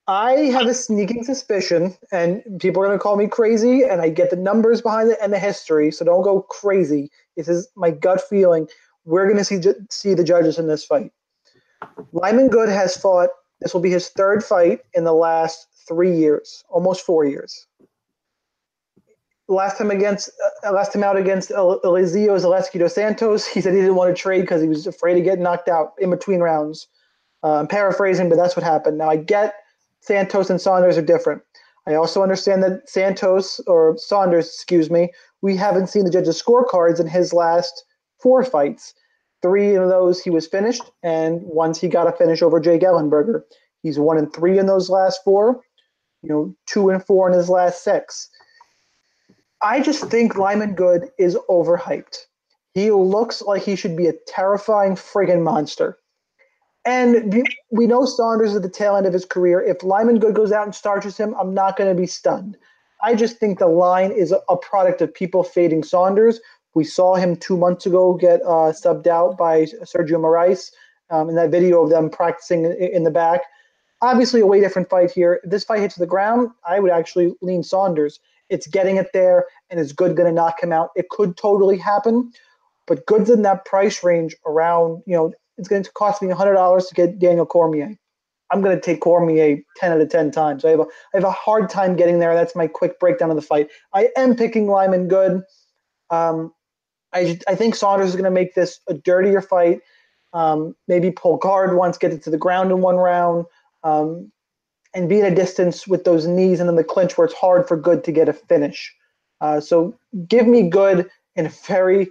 I have a sneaking suspicion, and people are going to call me crazy, and I get the numbers behind it and the history, so don't go crazy. This is my gut feeling. We're going to see see the judges in this fight. Lyman Good has fought. This will be his third fight in the last three years, almost four years. Last time against, uh, last time out against El- Elizeu Zaleski dos Santos, he said he didn't want to trade because he was afraid of getting knocked out in between rounds. Uh, I'm paraphrasing, but that's what happened. Now I get Santos and Saunders are different. I also understand that Santos or Saunders, excuse me, we haven't seen the judges' scorecards in his last four fights. Three of those he was finished, and once he got a finish over Jake Ellenberger. He's one and three in those last four. You know, two and four in his last six. I just think Lyman Good is overhyped. He looks like he should be a terrifying friggin' monster. And we- know Saunders is at the tail end of his career. If Lyman Good goes out and starches him, I'm not going to be stunned. I just think the line is a, product of people fading Saunders. We saw him two months ago get uh, subbed out by Sergio Moraes um, in that video of them practicing in, in the back. Obviously, a way different fight here. If this fight hits the ground, I would actually lean Saunders. It's getting it there, and is Good going to knock him out? It could totally happen, but Good's in that price range around, you know, it's going to cost me $100 to get Daniel Cormier. I'm going to take Cormier 10 out of 10 times. I have a I have a hard time getting there. That's my quick breakdown of the fight. I am picking Lyman Good. Um, I I think Saunders is going to make this a dirtier fight. Um, maybe pull guard once, get it to the ground in one round, um, and be in a distance with those knees and then the clinch where it's hard for Good to get a finish. Uh, so give me Good in a very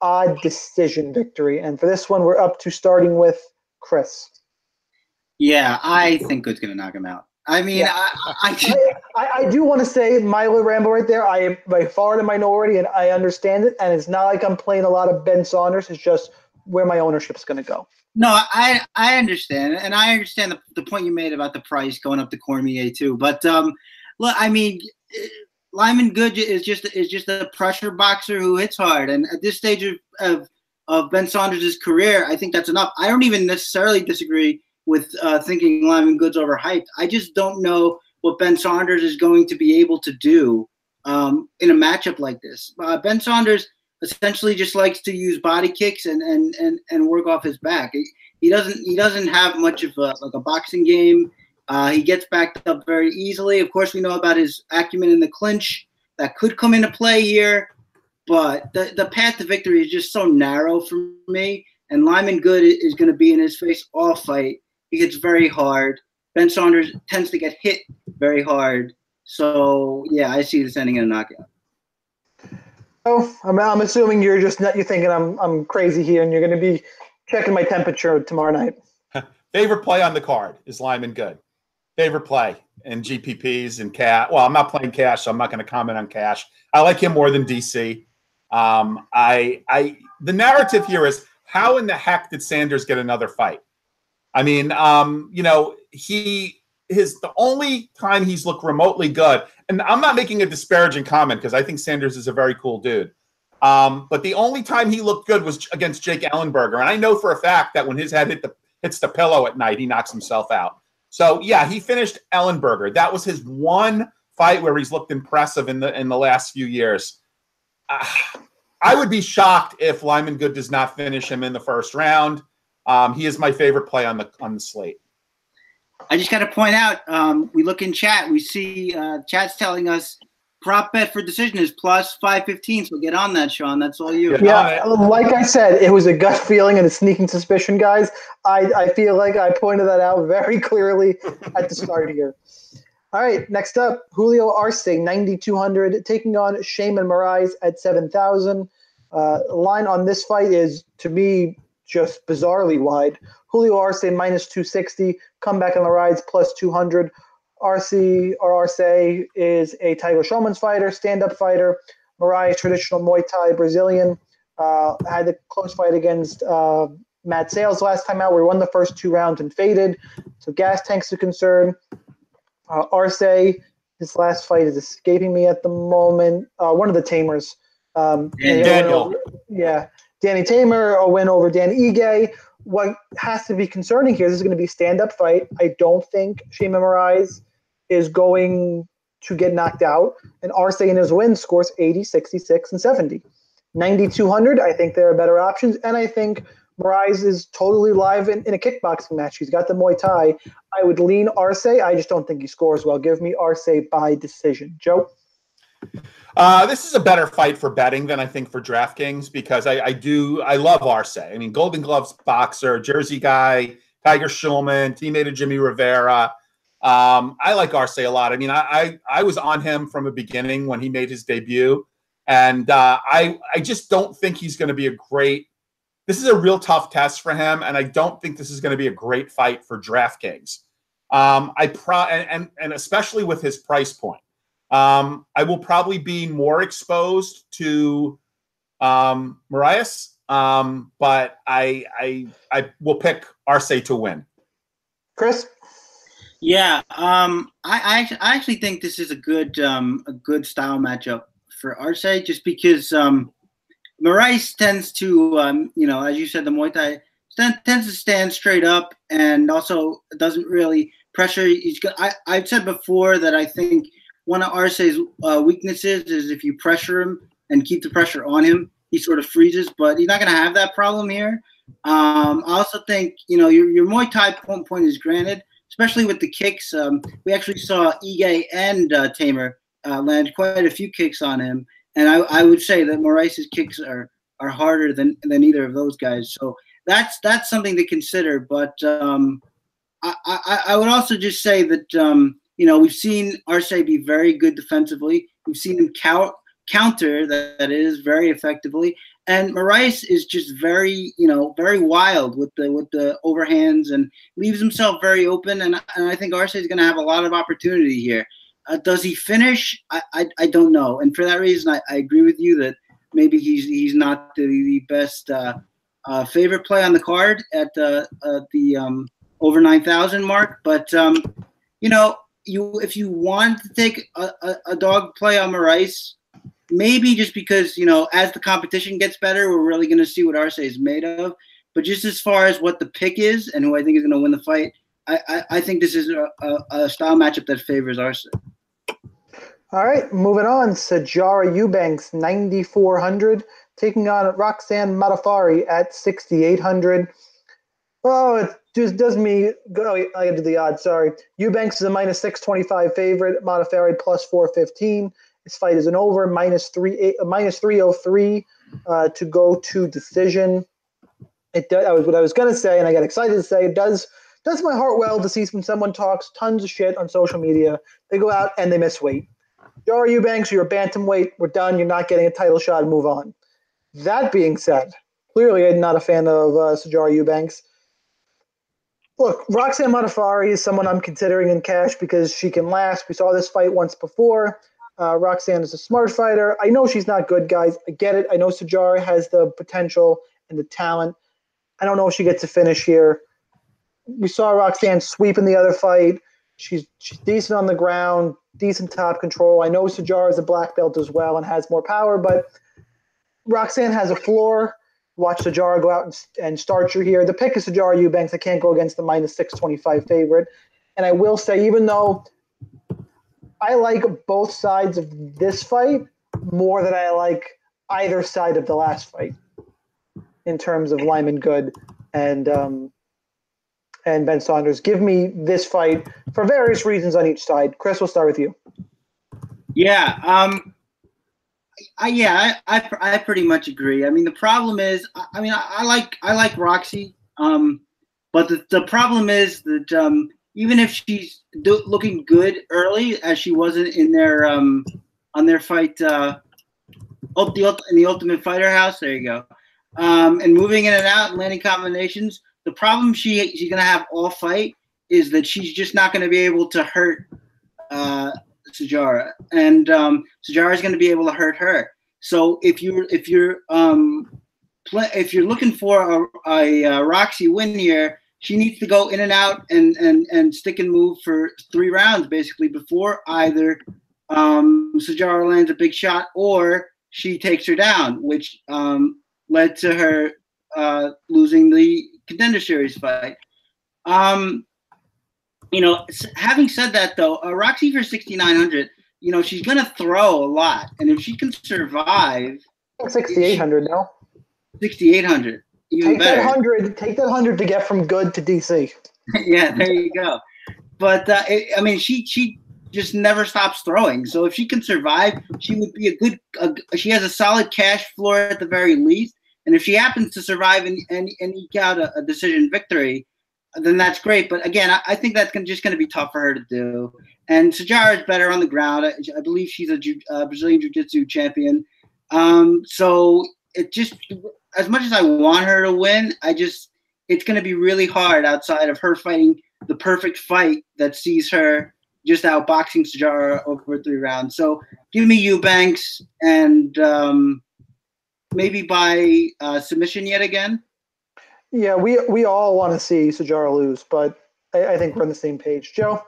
odd decision victory. And for this one, we're up to starting with Chris. Yeah, I think Good's going to knock him out. I mean, Yeah. I, I, I, I, I do want to say Milo Rambo right there. I am by far the minority, and I understand it. And it's not like I'm playing a lot of Ben Saunders. It's just where my ownership is going to go. No, I I understand, and I understand the, the point you made about the price going up to Cormier too. But um, look, I mean, Lyman Good is just is just a pressure boxer who hits hard, and at this stage of of, of Ben Saunders' career, I think that's enough. I don't even necessarily disagree with uh, thinking Lyman Good's overhyped. I just don't know what Ben Saunders is going to be able to do um, in a matchup like this. Uh, ben Saunders essentially just likes to use body kicks and and and, and work off his back. He, he doesn't he doesn't have much of a like a boxing game. Uh, he gets backed up very easily. Of course, we know about his acumen in the clinch that could come into play here, but the the path to victory is just so narrow for me. And Lyman Good is going to be in his face all fight. He gets very hard. Ben Saunders tends to get hit very hard. So yeah, I see this ending in a knockout. I'm, I'm assuming you're just not, you're thinking I'm I'm crazy here, and you're going to be checking my temperature tomorrow night. Favorite play on the card is Lyman Good. Favorite play in GPPs and cash. Well, I'm not playing cash, so I'm not going to comment on cash. I like him more than DC. Um, I, I, the narrative here is how in the heck did Saunders get another fight? I mean, um, you know, he his the only time he's looked remotely good, and I'm not making a disparaging comment because I think Saunders is a very cool dude. Um, but the only time he looked good was against Jake Ellenberger, and I know for a fact that when his head hit the hits the pillow at night, he knocks himself out. So yeah, he finished Ellenberger. That was his one fight where he's looked impressive in the in the last few years. Uh, I would be shocked if Lyman Good does not finish him in the first round. Um, he is my favorite play on the on the slate. I just got to point out, um, we look in chat, we see uh, chat's telling us prop bet for decision is plus 515. So get on that, Sean. That's all you. Yeah. Yeah, like I said, it was a gut feeling and a sneaking suspicion, guys. I, I feel like I pointed that out very clearly at the start here. All right, next up, Julio Arce, 9,200, taking on Sheymon Moraes at 7,000. Uh, line on this fight is, to me, just bizarrely wide. Julio Arce minus 260, comeback on the rides plus 200. RC or Arce is a Tiger Schulman's fighter, stand-up fighter. Moraes, traditional Muay Thai Brazilian, uh, had a close fight against uh, Matt Sayles last time out. We won the first two rounds and faded. So gas tanks are concern. Uh, Arce, his last fight is escaping me at the moment. Uh, one of the Teymurs. Um, Dan- Daniel. Yeah. Danny Teymur, a win over Dan Ige. What has to be concerning here, this is going to be a stand-up fight. I don't think Sheymon Moraes is going to get knocked out. And Arce in his win scores 80, 66, and 70. 9,200, I think there are better options. And I think Moraes is totally live in, in a kickboxing match. He's got the Muay Thai. I would lean Arce. I just don't think he scores well. Give me Arce by decision. Joe? Uh, this is a better fight for betting than I think for DraftKings because I, I do I love Arce. I mean, Golden Gloves boxer, Jersey guy, Tiger Schulman, teammate of Jimmy Rivera. Um, I like Arce a lot. I mean, I, I I was on him from the beginning when he made his debut, and uh, I I just don't think he's going to be a great. This is a real tough test for him, and I don't think this is going to be a great fight for DraftKings. Um, I pro and, and and especially with his price point. Um, I will probably be more exposed to um, Moraes, um, but I, I I will pick Arce to win. Chris? Yeah, um, I, I actually, I actually think this is a good um, a good style matchup for Arce, just because um, Moraes tends to, um, you know, as you said, the Muay Thai stand, tends to stand straight up and also doesn't really pressure. He's got. I I've said before that I think one of Arce's uh, weaknesses is if you pressure him and keep the pressure on him, he sort of freezes. But he's not going to have that problem here. Um, I also think you know your your Muay Thai point point is granted especially with the kicks. Um, we actually saw Ige and uh, Teymur uh, land quite a few kicks on him, and I, I would say that Moraes' kicks are are harder than than either of those guys. So that's that's something to consider. But um, I, I, I would also just say that um, you know we've seen Arce be very good defensively. We've seen him cower counter that, that is very effectively. And Moraes is just very, you know, very wild with the with the overhands and leaves himself very open. And, and I think Arce is going to have a lot of opportunity here. Uh, does he finish? I, I, I don't know. And for that reason, I, I agree with you that maybe he's he's not the, the best uh, uh, favorite play on the card at the the um, over nine thousand mark. But um, you know, you if you want to take a, a, a dog play on Moraes, maybe just because you know as the competition gets better, we're really going to see what Arce is made of. But just as far as what the pick is and who I think is going to win the fight, I, I, I think this is a, a, a, style matchup that favors Arce. All right, moving on. Sijara Eubanks, 9,400, taking on Roxanne Modafferi at 6,800. Oh, it just does me. Oh, I got to the odds. Sorry. Eubanks is a minus 625 favorite. Modafferi plus 415. This fight is an over, minus, three, eight, minus 303 uh, to go to decision. It does, I was, what I was to say, and I got excited to say, it does does my heart well to see when someone talks tons of shit on social media. They go out and they miss weight. Jara Eubanks, you're a bantamweight. We're done. You're not getting a title shot. Move on. That being said, clearly I'm not a fan of uh, Sijara Eubanks. Look, Roxanne Modafferi is someone I'm considering in cash because she can last. We saw this fight once before. Uh, Roxanne is a smart fighter. I know she's not good, guys. I get it. I know Sijara has the potential and the talent. I don't know if she gets a finish here. We saw Roxanne sweep in the other fight. She's she's decent on the ground, decent top control. I know Sijara is a black belt as well and has more power, but Roxanne has a floor. Watch Sijara go out and, and start you here. The pick is Sijara Eubanks. I can't go against the minus 625 favorite. And I will say, even though I like both sides of this fight more than I like either side of the last fight in terms of Lyman Good and um, and Ben Saunders. Give me this fight for various reasons on each side. Chris, we'll start with you. Yeah, um, I, yeah, I, I, I pretty much agree. I mean, the problem is, I, I mean, I, I, like I like Roxy, um, but the, the problem is that um, even if she's do, looking good early, as she wasn't in their um, on their fight, uh, the in the Ultimate Fighter House, there you go, um, and moving in and out and landing combinations the problem she she's gonna have all fight is that she's just not gonna be able to hurt uh, Sijara, and um, Sijara is gonna be able to hurt her. So if you're if you're um, if you're looking for a, a, a Roxy win here, she needs to go in and out and and and stick and move for three rounds basically before either um, Sijara lands a big shot or she takes her down, which um, led to her uh, losing the contender series fight. Um, you know, having said that though, uh, Roxy for 6,900, you know, she's going to throw a lot. And if she can survive. 6,800 now. 6,800. Take better. that 100, take that 100 to get from good to DC. yeah, there you go. But uh, it, I mean, she, she, just never stops throwing. So if she can survive, she would be a good. A, she has a solid cash floor at the very least. And if she happens to survive and, and, and eke out a, a decision victory, then that's great. But again, I, I think that's gonna, just going to be tough for her to do. And Sijara is better on the ground. I, I believe she's a uh, Brazilian Jiu Jitsu champion. Um, so it just, as much as I want her to win, I just, it's going to be really hard outside of her fighting the perfect fight that sees her just outboxing Sijara over three rounds. So give me Eubanks and um, maybe by uh, submission yet again? Yeah, we we all want to see Sijara lose, but I, I, think we're on the same page. Joe?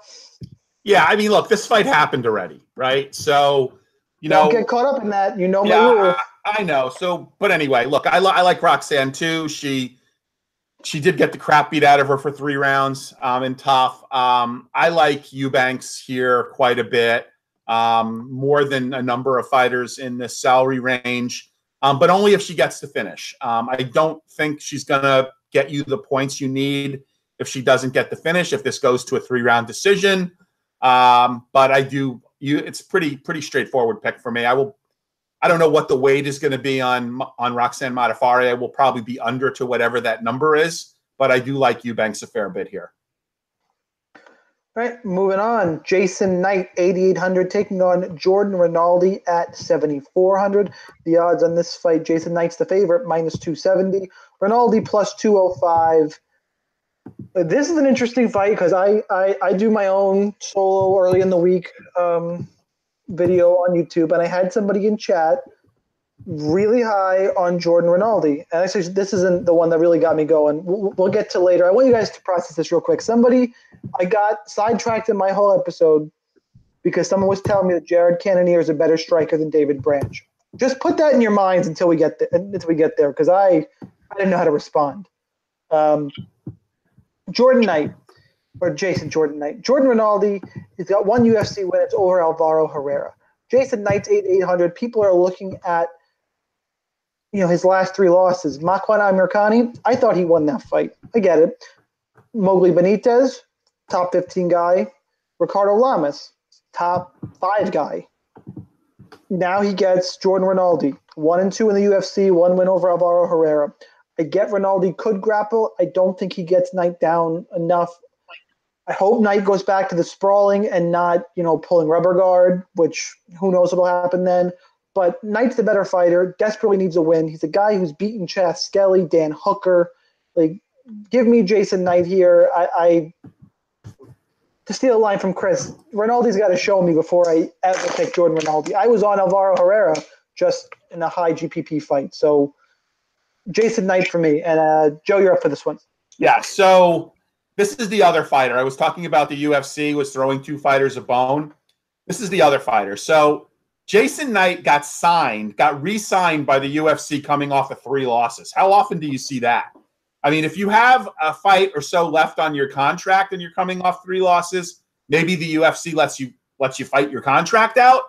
Yeah, I mean, look, this fight happened already, right? So, you Don't know, get caught up in that. You know yeah, my rule. I, I, know. So, but anyway, look, I, I like Roxanne too. She she did get the crap beat out of her for three rounds um, in TUF. Um, I like Eubanks here quite a bit, um, more than a number of fighters in this salary range um, but only if she gets to finish. Um, I don't think she's going to get you the points you need if she doesn't get the finish. If this goes to a three round decision, um, but I do. You, it's pretty pretty straightforward pick for me. I will. I don't know what the weight is going to be on on Roxanne Modafferi. I will probably be under to whatever that number is, but I do like Eubanks a fair bit here. All right, moving on. Jason Knight, 8,800, taking on Jordan Rinaldi at 7,400. The odds on this fight, Jason Knight's the favorite, minus 270. Rinaldi plus 205. This is an interesting fight because I, I, I do my own solo early in the week um, video on YouTube, and I had somebody in chat really high on Jordan Rinaldi. And actually, this isn't the one that really got me going. We'll, we'll get to later. I want you guys to process this real quick. Somebody, I got sidetracked in my whole episode because someone was telling me that Jared Cannonier is a better striker than David Branch. Just put that in your minds until we get there, until we get there, because I, I didn't know how to respond. Um, Jordan Knight, or Jason Jordan Knight. Jordan Rinaldi, he's got one UFC win. It's over Alvaro Herrera. Jason Knight's 8 800. People are looking at you know, his last three losses. Makwan Amirkhani, I thought he won that fight. I get it. Mowgli Benitez, top 15 guy. Ricardo Lamas, top five guy. Now he gets Jordan Rinaldi, one and two in the UFC, one win over Alvaro Herrera. I get Rinaldi could grapple. I don't think he gets Knight down enough. I hope Knight goes back to the sprawling and not, you know, pulling rubber guard, which who knows what'll happen then. But Knight's the better fighter, desperately needs a win. He's a guy who's beaten Chas Skelly, Dan Hooker. Like, give me Jason Knight here. I, I to steal a line from Chris, Rinaldi's got to show me before I ever pick Jordan Rinaldi. I was on Alvaro Herrera just in a high GPP fight. So Jason Knight for me. And uh, Joe, you're up for this one. Yeah. So this is the other fighter. I was talking about the UFC was throwing two fighters a bone. This is the other fighter. So Jason Knight got signed, got re signed by the UFC coming off of three losses. How often do you see that? I mean, if you have a fight or so left on your contract and you're coming off three losses, maybe the UFC lets you lets you fight your contract out.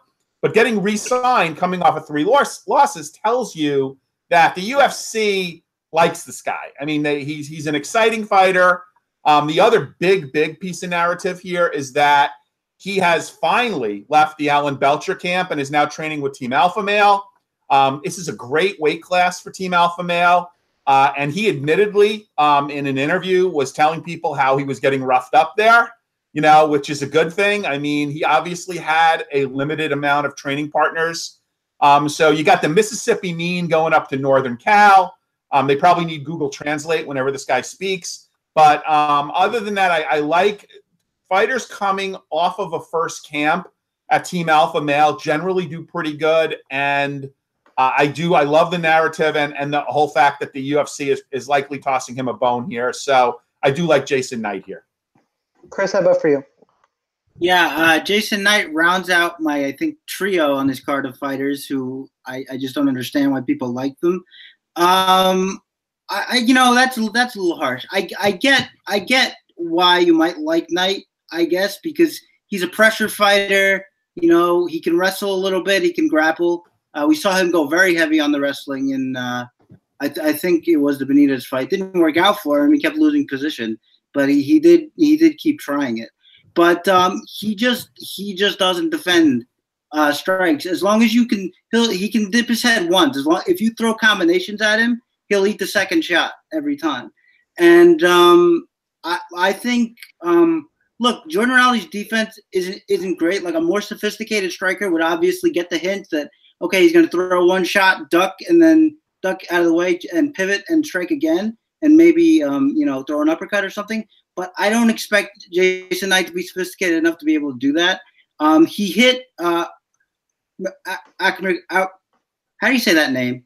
But getting re-signed coming off of three loss, losses tells you that the UFC likes this guy. I mean, they, he's he's an exciting fighter. Um, the other big big piece of narrative here is that he has finally left the Alan Belcher camp and is now training with Team Alpha Male. Um, this is a great weight class for Team Alpha Male. Uh, and he admittedly, um, in an interview, was telling people how he was getting roughed up there, you know, which is a good thing. I mean, he obviously had a limited amount of training partners. Um, so you got the Mississippi mean going up to Northern Cal. Um, they probably need Google Translate whenever this guy speaks. But um, other than that, I, I like fighters coming off of a first camp at Team Alpha Male generally do pretty good. And uh, I do, I love the narrative and, and the whole fact that the UFC is, is likely tossing him a bone here. So I do like Jason Knight here. Chris, how about for you? Yeah, uh, Jason Knight rounds out my, I think, trio on this card of fighters who I, I just don't understand why people like them. Um, I, I, you know, that's that's a little harsh. I, I get, I get why you might like Knight. I guess, because he's a pressure fighter. You know, he can wrestle a little bit. He can grapple. Uh, we saw him go very heavy on the wrestling, and uh, I, th- I, think it was the Benitez fight. Didn't work out for him. He kept losing position, but he, he did he did keep trying it. But um, he just he just doesn't defend uh, strikes. As long as you can, he'll he can dip his head once. As long if you throw combinations at him, he'll eat the second shot every time. And um, I I think um, look, Jordan Rinaldi's defense isn't isn't great. Like a more sophisticated striker would obviously get the hint that okay, he's going to throw one shot, duck, and then duck out of the way and pivot and strike again, and maybe um, you know throw an uppercut or something. But I don't expect Jason Knight to be sophisticated enough to be able to do that. Um, he hit uh, how do you say that name?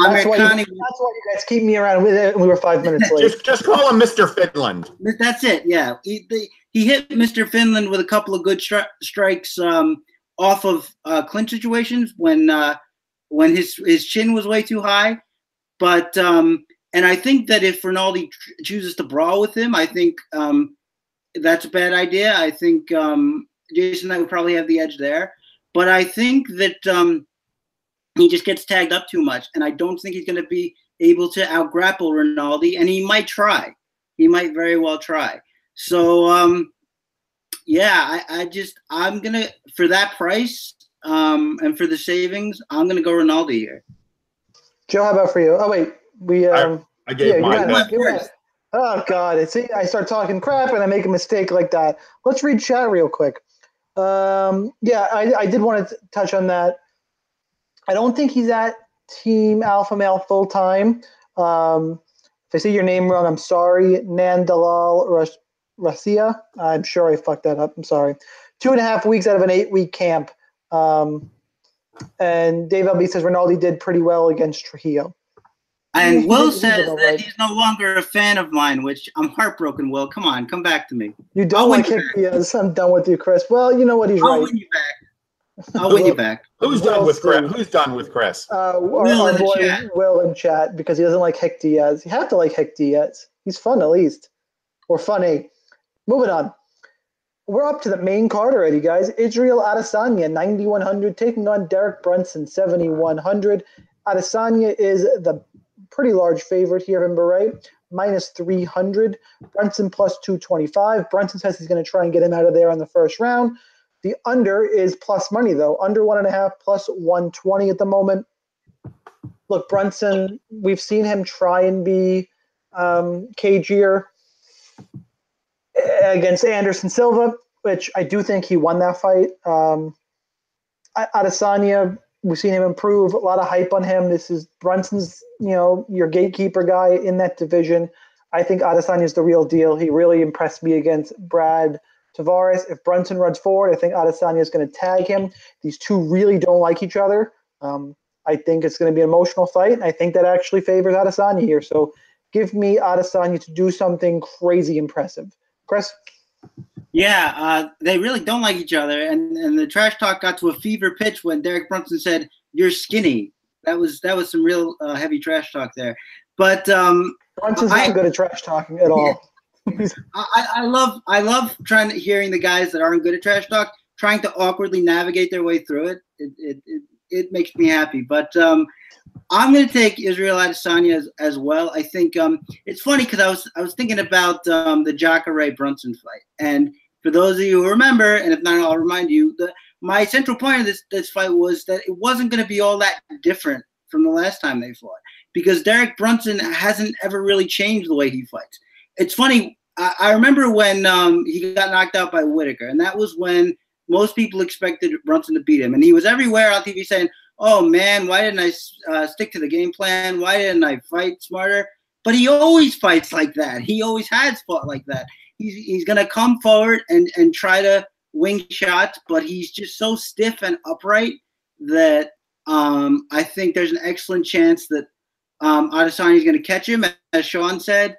Amirkhani. That's why, you, that's why you guys keep me around. We were five minutes late. just, just call him Mr. Finland. That's it. Yeah, he, he hit Mr. Finland with a couple of good stri- strikes um, off of uh, clinch situations when uh, when his his chin was way too high. But um, and I think that if Rinaldi chooses to brawl with him, I think um, that's a bad idea. I think um, Jason Knight would probably have the edge there. But I think that um, he just gets tagged up too much, and I don't think he's going to be able to outgrapple Rinaldi, and he might try. He might very well try. So, um, yeah, I, I just I'm gonna for that price um, and for the savings, I'm gonna go Rinaldi here. Joe, how about for you? Oh wait, we um, I, I gave yeah, mine. Oh God! It's see, I start talking crap and I make a mistake like that. Let's read chat real quick. Um, yeah, I, I did want to touch on that. I don't think he's at Team Alpha Male full time. Um, if I say your name wrong, I'm sorry. Nandalal Rasia. I'm sure I fucked that up. I'm sorry. Two and a half weeks out of an eight week camp. Um, and Dave LB says Rinaldi did pretty well against Trujillo. And Will says that right. he's no longer a fan of mine, which I'm heartbroken. Will, come on, come back to me. You don't like Hick Diaz. I'm done with you, Chris. Well, you know what? He's I'll right. win you back. I'll win you back. Who's done with Chris? Who's done with Chris? Uh, Will, our, our boy chat. Will in chat because he doesn't like Hick Diaz. You have to like Hick Diaz. He's fun at least, or funny. Moving on. We're up to the main card already, guys. Israel Adesanya, 9,100, taking on Derek Brunson, 7,100. Adesanya is the pretty large favorite here in Beret, minus 300. Brunson plus 225. Brunson says he's going to try and get him out of there on the first round. The under is plus money, though. Under one and a half, plus 120 at the moment. Look, Brunson, we've seen him try and be um, cagier against Anderson Silva, which I do think he won that fight. Um, Adesanya, we've seen him improve. A lot of hype on him. This is Brunson's, you know, your gatekeeper guy in that division. I think Adesanya is the real deal. He really impressed me against Brad Tavares. If Brunson runs forward, I think Adesanya is going to tag him. These two really don't like each other. Um, I think it's going to be an emotional fight, and I think that actually favors Adesanya here. So give me Adesanya to do something crazy impressive. Chris? Yeah, uh, they really don't like each other, and, and the trash talk got to a fever pitch when Derek Brunson said, "You're skinny." That was that was some real uh, heavy trash talk there. But um, Brunson's I, not good at trash talking at all. I, I love I love trying to hearing the guys that aren't good at trash talk trying to awkwardly navigate their way through it. It it, it, it makes me happy. But um, I'm going to take Israel Adesanya as, as well. I think um, it's funny because I was I was thinking about um, the Jacare Brunson fight, and for those of you who remember, and if not, I'll remind you that my central point of this this fight was that it wasn't going to be all that different from the last time they fought because Derek Brunson hasn't ever really changed the way he fights. It's funny. I, I remember when um, he got knocked out by Whittaker, and that was when most people expected Brunson to beat him, and he was everywhere on TV saying, oh man, why didn't I uh, stick to the game plan? Why didn't I fight smarter? But he always fights like that. He always has fought like that. He's, he's going to come forward and, and try to wing shots, but he's just so stiff and upright that um, I think there's an excellent chance that um, Adesanya is going to catch him. As Sean said,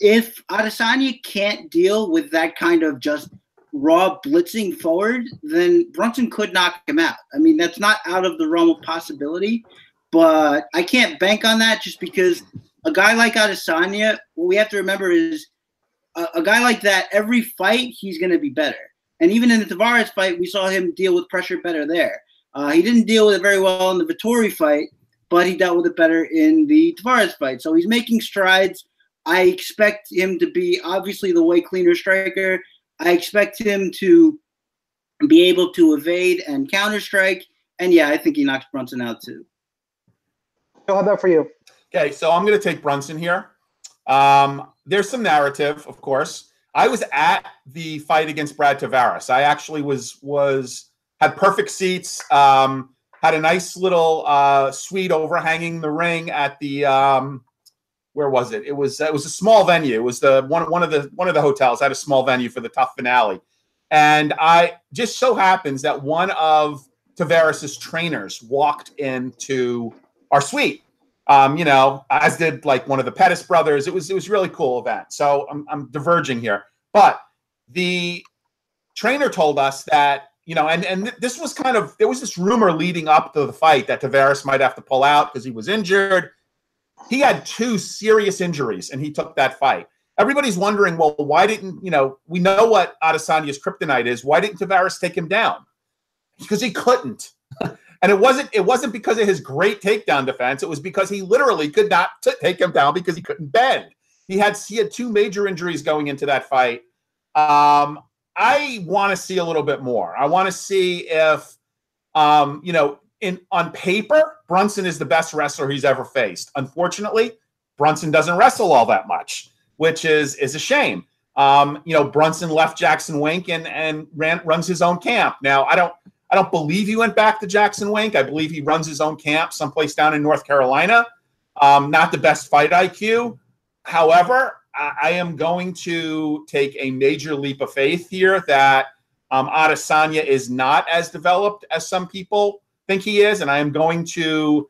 if Adesanya can't deal with that kind of just – raw blitzing forward, then Brunson could knock him out. I mean, that's not out of the realm of possibility, but I can't bank on that just because a guy like Adesanya, what we have to remember is a, a guy like that, every fight, he's going to be better. And even in the Tavares fight, we saw him deal with pressure better there. Uh, he didn't deal with it very well in the Vettori fight, but he dealt with it better in the Tavares fight. So he's making strides. I expect him to be obviously the way cleaner striker I expect him to be able to evade and counter strike. And yeah, I think he knocks Brunson out too. So how about for you? Okay, so I'm going to take Brunson here. Um, there's some narrative, of course. I was at the fight against Brad Tavares. I actually was was had perfect seats. Um, had a nice little uh, suite overhanging the ring at the um, where was it? It was it was a small venue. It was the one one of the one of the hotels had a small venue for the TUF finale, and I just so happens that one of Tavares's trainers walked into our suite. Um, you know, as did like one of the Pettis brothers. It was it was really cool event. So I'm I'm diverging here, but the trainer told us that you know, and and this was kind of there was this rumor leading up to the fight that Tavares might have to pull out because he was injured he had two serious injuries and he took that fight. Everybody's wondering, well, why didn't, you know, we know what Adesanya's kryptonite is. Why didn't Tavares take him down? Because he couldn't. and it wasn't it wasn't because of his great takedown defense. It was because he literally could not t- take him down because he couldn't bend. He had he had two major injuries going into that fight. Um, I want to see a little bit more. I want to see if um, you know, in on paper, Brunson is the best wrestler he's ever faced. Unfortunately, Brunson doesn't wrestle all that much. which is is a shame. Um, you know, Brunson left Jackson Wink and and ran, runs his own camp. Now, I don't I don't believe he went back to Jackson Wink. I believe he runs his own camp someplace down in North Carolina. Um, not the best fight IQ. However, I, I, am going to take a major leap of faith here that um, Adesanya is not as developed as some people think he is, and I am going to,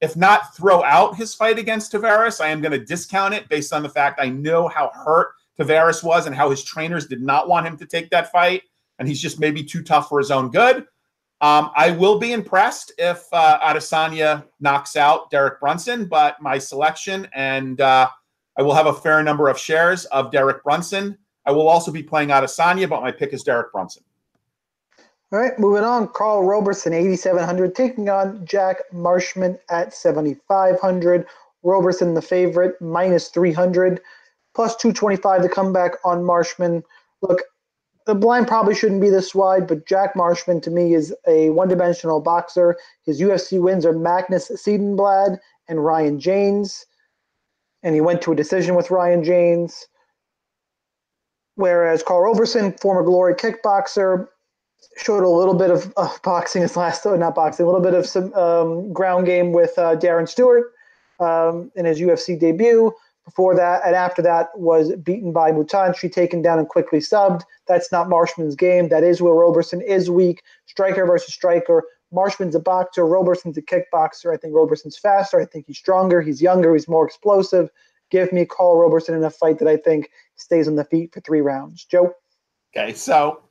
if not throw out his fight against Tavares, I am going to discount it based on the fact I know how hurt Tavares was and how his trainers did not want him to take that fight, and he's just maybe too tough for his own good. Um, I will be impressed if uh, Adesanya knocks out Derek Brunson, but my selection, and uh, I will have a fair number of shares of Derek Brunson. I will also be playing Adesanya, but my pick is Derek Brunson. All right, moving on. Carl Roberson, 8,700, taking on Jack Marshman at 7,500. Roberson, the favorite, minus 300, plus 225 to come back on Marshman. Look, the blind probably shouldn't be this wide, but Jack Marshman to me is a one dimensional boxer. His UFC wins are Magnus Cedenblad and Ryan James. And he went to a decision with Ryan James. Whereas Carl Roberson, former glory kickboxer, showed a little bit of uh, boxing his last, oh, not boxing, a little bit of some um, ground game with uh, Darren Stewart um, in his UFC debut. Before that, and after that, was beaten by Mutanchi, taken down and quickly subbed. That's not Marshman's game. That is where Roberson is weak. Striker versus striker. Marshman's a boxer. Roberson's a kickboxer. I think Roberson's faster. I think he's stronger. He's younger. He's more explosive. Give me Carl Roberson in a fight that I think stays on the feet for three rounds. Joe? Okay, so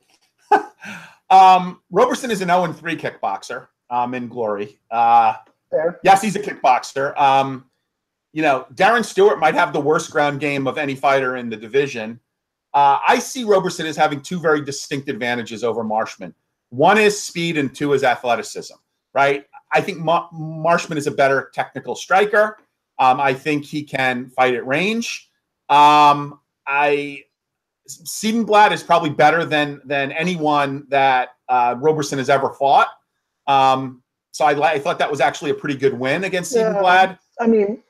Um, Roberson is an 0 3 kickboxer um, in glory. Uh, Fair. Yes, he's a kickboxer. Um, you know, Darren Stewart might have the worst ground game of any fighter in the division. Uh, I see Roberson as having two very distinct advantages over Marshman. One is speed, and two is athleticism. Right? I think Ma- Marshman is a better technical striker. Um, I think he can fight at range. Um, I Cedenblad is probably better than than anyone that uh, Roberson has ever fought. Um, so I, I, thought that was actually a pretty good win against Cedenblad. I mean,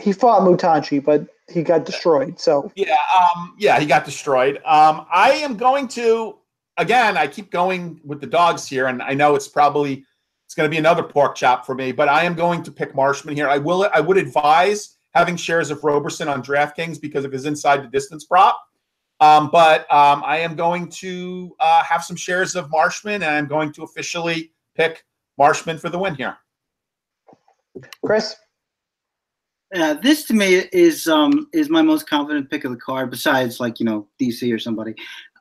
he fought Mutanchi, but he got destroyed. So yeah, um, yeah, he got destroyed. Um, I am going to again. I keep going with the dogs here, and I know it's probably it's going to be another pork chop for me, but I am going to pick Marshman here. I will. I would advise having shares of Roberson on DraftKings because of his inside the distance prop. Um, but um, I am going to uh, have some shares of Marshman, and I'm going to officially pick Marshman for the win here. Chris, uh, this to me is um, is my most confident pick of the card, besides like you know DC or somebody.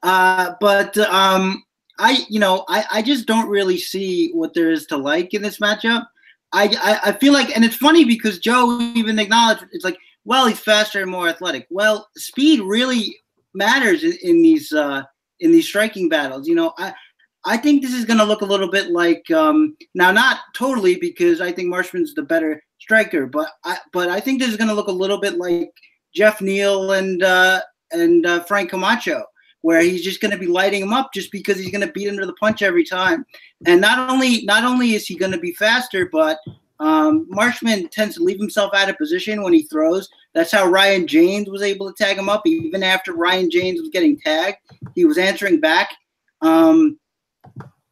Uh, but um, I you know I, I just don't really see what there is to like in this matchup. I, I, I feel like, and it's funny because Joe even acknowledged it's like, well, he's faster and more athletic. Well, speed really matters in, in these uh, in these striking battles. You know, I I think this is going to look a little bit like um, now, not totally because I think Marshman's the better striker, but I but I think this is going to look a little bit like Geoff Neal and uh, and uh, Frank Camacho, where he's just going to be lighting him up just because he's going to beat him to the punch every time. And not only not only is he going to be faster, but um, Marshman tends to leave himself out of position when he throws. That's how Ryan James was able to tag him up. Even after Ryan James was getting tagged, he was answering back. Um,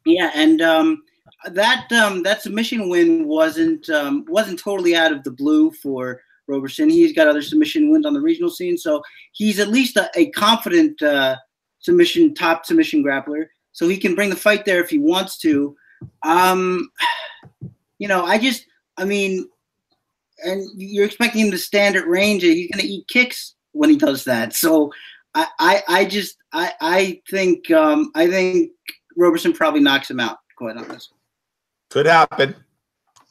yeah, and um, that um, that submission win wasn't um, wasn't totally out of the blue for Roberson. He's got other submission wins on the regional scene, so he's at least a, a confident uh, submission top submission grappler. So he can bring the fight there if he wants to. Um, you know, I just I mean, and you're expecting him to stand at range, he's going to eat kicks when he does that. So I, I, I just, I, I think, um, I think Roberson probably knocks him out. Quite honest. Could happen.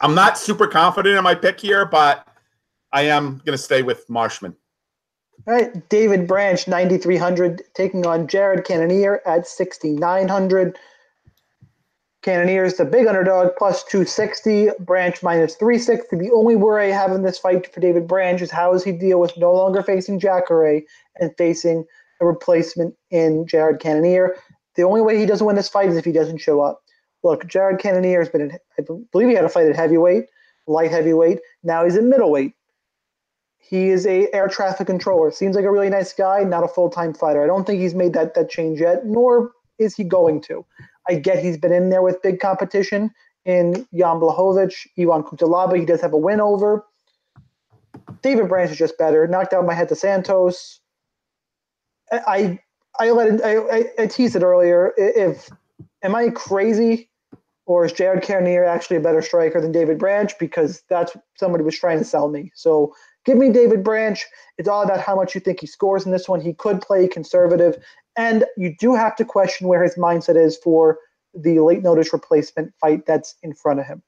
I'm not super confident in my pick here, but I am going to stay with Marshman. All right, David Branch, 9,300, taking on Jared Cannonier at 6,900. Cannoniers, the big underdog, plus 260. Branch minus 360. The only worry I have in this fight for David Branch is how does he deal with no longer facing Jacare and facing a replacement in Jared Cannonier. The only way he doesn't win this fight is if he doesn't show up. Look, Jared Cannonier has been, in, I believe he had a fight at heavyweight, light heavyweight. Now he's in middleweight. he is a air traffic controller. Seems like a really nice guy, not a full time fighter. I don't think he's made that that change yet, nor is he going to. I get he's been in there with big competition in Jan Blachowicz, Ivan Cutelaba. He does have a win over. David Branch is just better. Knocked out my head to Santos. I I, let I, I, I teased it earlier. If am I crazy, or is Jared Cannonier actually a better striker than David Branch? Because that's somebody was trying to sell me. So give me David Branch. It's all about how much you think he scores in this one. He could play conservative, and you do have to question where his mindset is for the late notice replacement fight that's in front of him.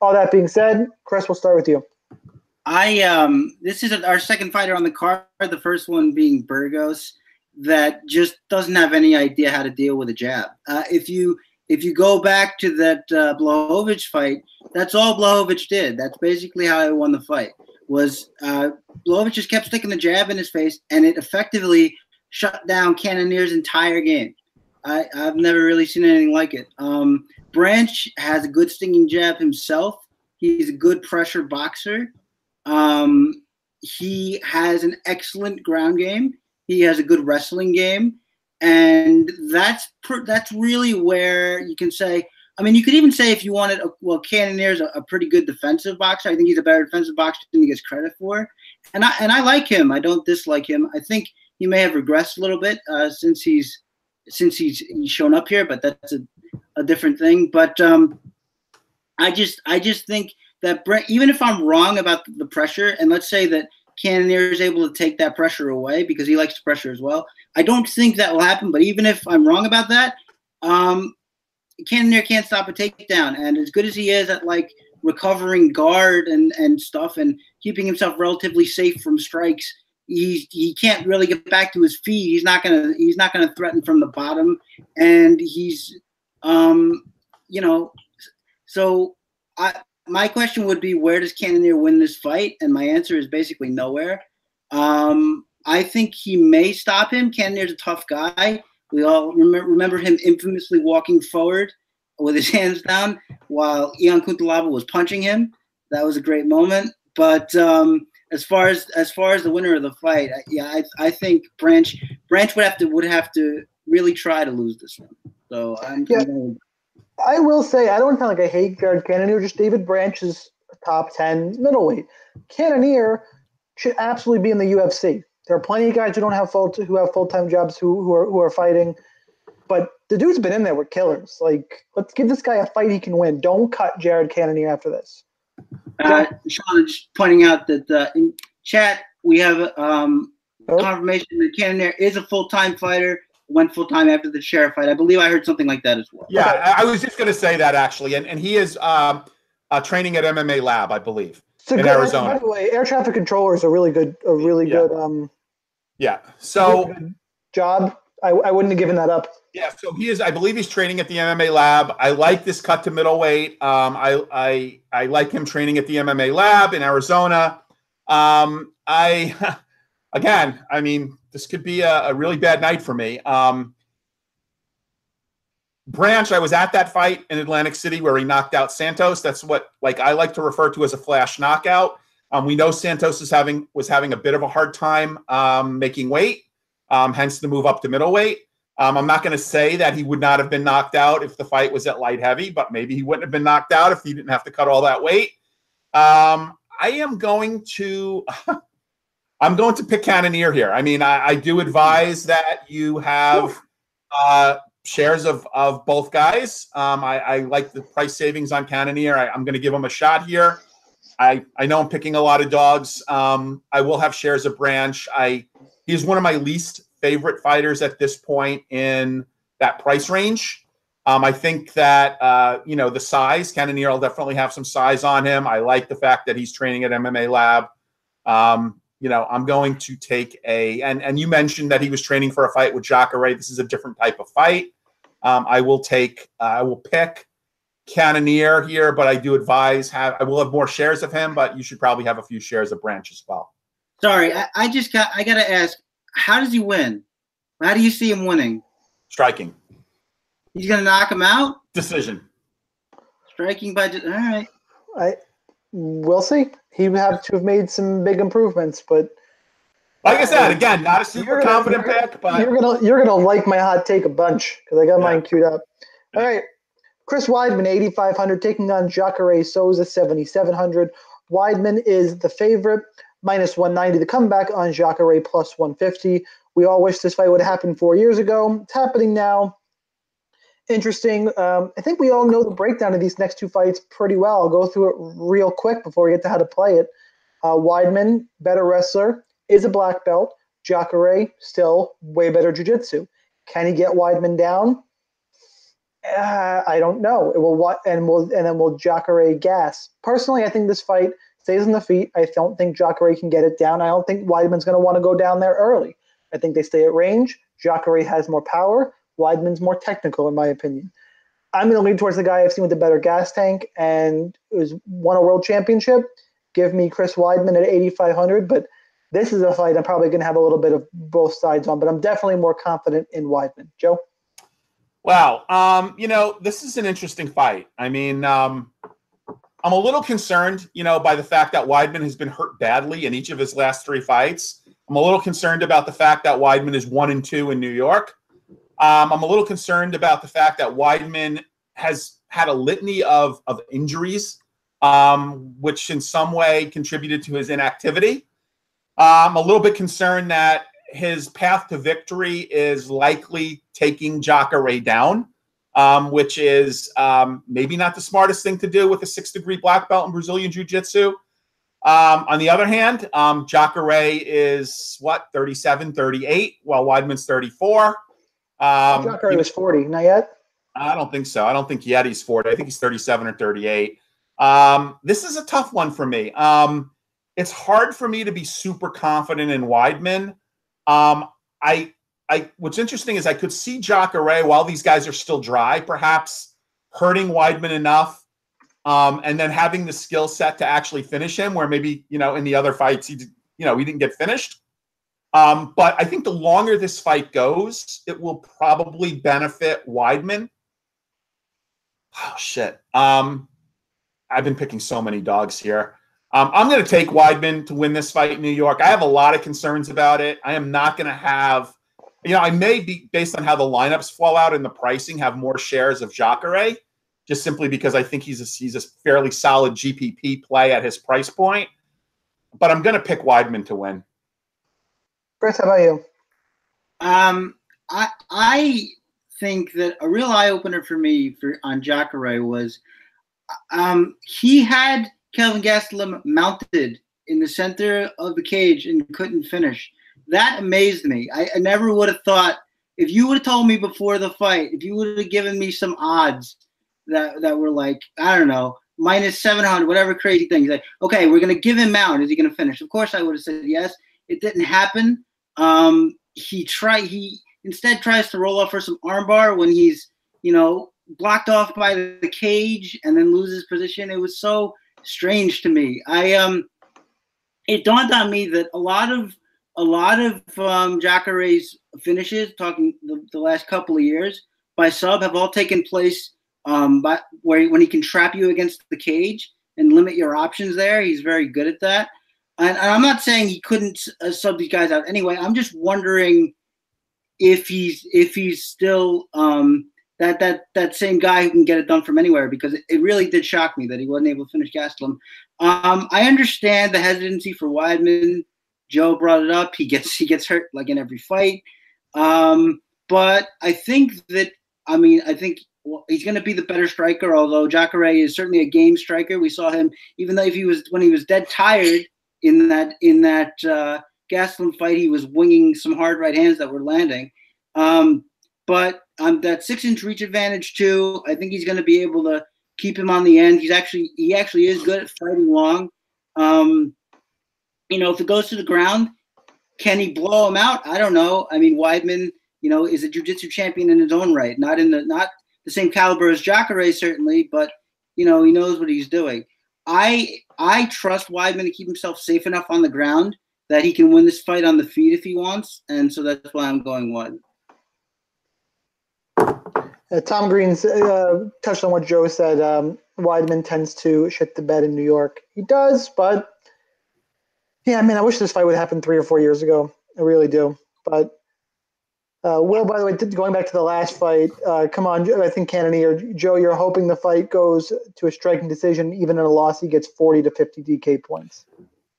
All that being said, Chris, we'll start with you. I um this is our second fighter on the card. The first one being Burgos, that just doesn't have any idea how to deal with a jab. Uh, if you if you go back to that uh, Blachowicz fight, that's all Blachowicz did. That's basically how he won the fight. Was uh, Blachowicz just kept sticking the jab in his face, and it effectively shut down Cannonier's entire game. I, I've never really seen anything like it. Um, Branch has a good stinging jab himself. He's a good pressure boxer. Um, he has an excellent ground game. He has a good wrestling game, and that's per, that's really where you can say. I mean, you could even say if you wanted, a, well, Cannonier's a, a pretty good defensive boxer. I think he's a better defensive boxer than he gets credit for, and I and I like him. I don't dislike him. I think he may have regressed a little bit uh, since he's since he's, he's shown up here, but that's a, a different thing. But um, I just I just think that Brent, even if I'm wrong about the pressure, and let's say that Cannonier is able to take that pressure away because he likes pressure as well. I don't think that will happen, but even if I'm wrong about that, um, Cannonier can't stop a takedown. And as good as he is at like recovering guard and, and stuff and keeping himself relatively safe from strikes, he's he can't really get back to his feet. He's not gonna he's not gonna threaten from the bottom, and he's um you know so I my question would be where does Cannonier win this fight? And my answer is basically nowhere. Um, I think he may stop him. Cannonier's a tough guy. We all remember, remember him infamously walking forward with his hands down while Ion Cutelaba was punching him. That was a great moment. But um, as far as as far as the winner of the fight, yeah, I, I think Branch Branch would have to would have to really try to lose this one. So I'm, yeah. Gonna, I will say I don't sound like I hate Jared Cannonier. Just David Branch is top ten middleweight. Cannonier should absolutely be in the UFC. There are plenty of guys who don't have full who have full time jobs who who are who are fighting, but the dude's been in there with killers. Like, let's give this guy a fight he can win. Don't cut Jared Cannonier after this. Uh, Sean is pointing out that uh, in chat we have um, Oh. confirmation that Cannonier is a full time fighter. Went full time after the sheriff fight. I believe I heard something like that as well. Yeah, I, I was just going to say that actually, and and he is um, uh, training at MMA Lab, I believe. It's a In good, Arizona. By the way, air traffic controller is a really good, a really Yeah. good um, Yeah. So good job. I, I wouldn't have given that up. Yeah, so he is. I believe he's training at the MMA Lab. I like this cut to middleweight. Um, I I I like him training at the MMA Lab in Arizona. Um, I again, I mean, this could be a, a really bad night for me. Um, Branch, I was at that fight in Atlantic City where he knocked out Santos. That's what like I like to refer to as a flash knockout. Um, we know Santos is having was having a bit of a hard time um, making weight, um, hence the move up to middleweight. Um, I'm not going to say that he would not have been knocked out if the fight was at light heavy, but maybe he wouldn't have been knocked out if he didn't have to cut all that weight. Um, I am going to, I'm going to pick Cannonier here. I mean, I, I do advise that you have uh, shares of of both guys. Um, I, I like the price savings on Cannonier. I, I'm going to give him a shot here. I I know I'm picking a lot of dogs. Um, I will have shares of Branch. I he's one of my least favorite fighters at this point in that price range. Um, I think that uh, you know the size. Cannonier will definitely have some size on him. I like the fact that he's training at MMA Lab. Um, you know, I'm going to take a and and you mentioned that he was training for a fight with Jacare. This is a different type of fight. Um, I will take. Uh, I will pick Cannonier here, but I do advise have. I will have more shares of him, but you should probably have a few shares of Branch as well. Sorry, I, I just got. I got to ask, how does he win? How do you see him winning? Striking He's gonna knock him out. decision. Striking by. All right. I we'll see. He would have to have made some big improvements, but like I said, again, not a super You're gonna- confident pick, but you're gonna you're gonna like my hot take a bunch because I got mine queued up. All right, Chris Weidman, 8,500, taking on Jacare Souza, 7,700. Weidman is the favorite, minus 190. The comeback on Jacare, plus 150. We all wish this fight would have happened four years ago. It's happening now. Interesting. Um, I think we all know the breakdown of these next two fights pretty well. I'll go through it real quick before we get to how to play it. Uh, Weidman, better wrestler, is a black belt. Jacare, still way better jiu-jitsu. Can he get Weidman down? Uh, I don't know. It will what and will and then will Jacare gas. Personally, I think this fight stays on the feet. I don't think Jacare can get it down. I don't think Weidman's going to want to go down there early. I think they stay at range. Jacare has more power. Weidman's more technical, in my opinion. I'm going to lean towards the guy I've seen with the better gas tank and who's won a world championship. Give me Chris Weidman at 8,500, but this is a fight I'm probably going to have a little bit of both sides on, but I'm definitely more confident in Weidman. Joe? Wow. Um, you know, this is an interesting fight. I mean, um, I'm a little concerned, you know, by the fact that Weidman has been hurt badly in each of his last three fights. I'm a little concerned about the fact that Weidman is one and two in New York. Um, I'm a little concerned about the fact that Weidman has had a litany of, of injuries, um, which in some way contributed to his inactivity. I'm a little bit concerned that his path to victory is likely taking Jacare down, um, which is um, maybe not the smartest thing to do with a six degree black belt in Brazilian Jiu Jitsu. Um, on the other hand, um, Jacare is what, 37, 38, while Weidman's 34. Um, Jacare was 40, not yet? I don't think so. I don't think yet he's 40. I think he's 37 or 38. Um, this is a tough one for me. Um, it's hard for me to be super confident in Weidman. Um, I, I, what's interesting is I could see Jacare while these guys are still dry, perhaps hurting Weidman enough, um, and then having the skill set to actually finish him. Where maybe you know in the other fights he, you know, he didn't get finished. Um, but I think the longer this fight goes, it will probably benefit Weidman. Oh shit. Um, I've been picking so many dogs here. Um, I'm going to take Weidman to win this fight in New York. I have a lot of concerns about it. I am not going to have, you know, I may be based on how the lineups fall out and the pricing have more shares of Jacare, just simply because I think he's a, he's a fairly solid GPP play at his price point. But I'm going to pick Weidman to win. Chris, how about you? Um, I I think that a real eye opener for me for on Jacare was, um, he had Kelvin Gastelum mounted in the center of the cage and couldn't finish. That amazed me. I, I never would have thought if you would have told me before the fight, if you would have given me some odds that that were like I don't know minus seven hundred, whatever crazy thing. He's like, okay, we're gonna give him out. Is he gonna finish? Of course, I would have said yes. It didn't happen. Um, he tried. He instead tries to roll off for some armbar when he's you know blocked off by the cage and then loses position. It was so strange to me. I um, it dawned on me that a lot of a lot of um, Jacare's finishes, talking the, the last couple of years by sub, have all taken place um, by where when he can trap you against the cage and limit your options there. He's very good at that. And, and I'm not saying he couldn't uh, sub these guys out anyway. I'm just wondering if he's if he's still um, that that that same guy who can get it done from anywhere because it, it really did shock me that he wasn't able to finish Gastelum. Um, I understand the hesitancy for Weidman. Joe brought it up. He gets he gets hurt like in every fight. Um, but I think that I mean I think well, he's going to be the better striker. Although Jacare is certainly a game striker. We saw him even though if he was when he was dead tired in that in that uh, Gastelum fight, he was winging some hard right hands that were landing. Um, but um, that six inch reach advantage too. I think he's going to be able to keep him on the end. He's actually he actually is good at fighting long. Um, you know, if it goes to the ground, can he blow him out? I don't know. I mean, Weidman, you know, is a jiu-jitsu champion in his own right. Not in the not the same caliber as Jacare certainly, but you know, he knows what he's doing. I I trust Weidman to keep himself safe enough on the ground that he can win this fight on the feet if he wants, and so that's why I'm going Weidman. Uh, Tom Green's uh, touched on what Joe said. Um, Weidman tends to shit the bed in New York. He does, but yeah, I mean, I wish this fight would happen three or four years ago. I really do. But uh, Will, by the way, going back to the last fight, uh, come on, I think Kennedy or Joe, you're hoping the fight goes to a striking decision. Even in a loss, he gets 40 to 50 DK points.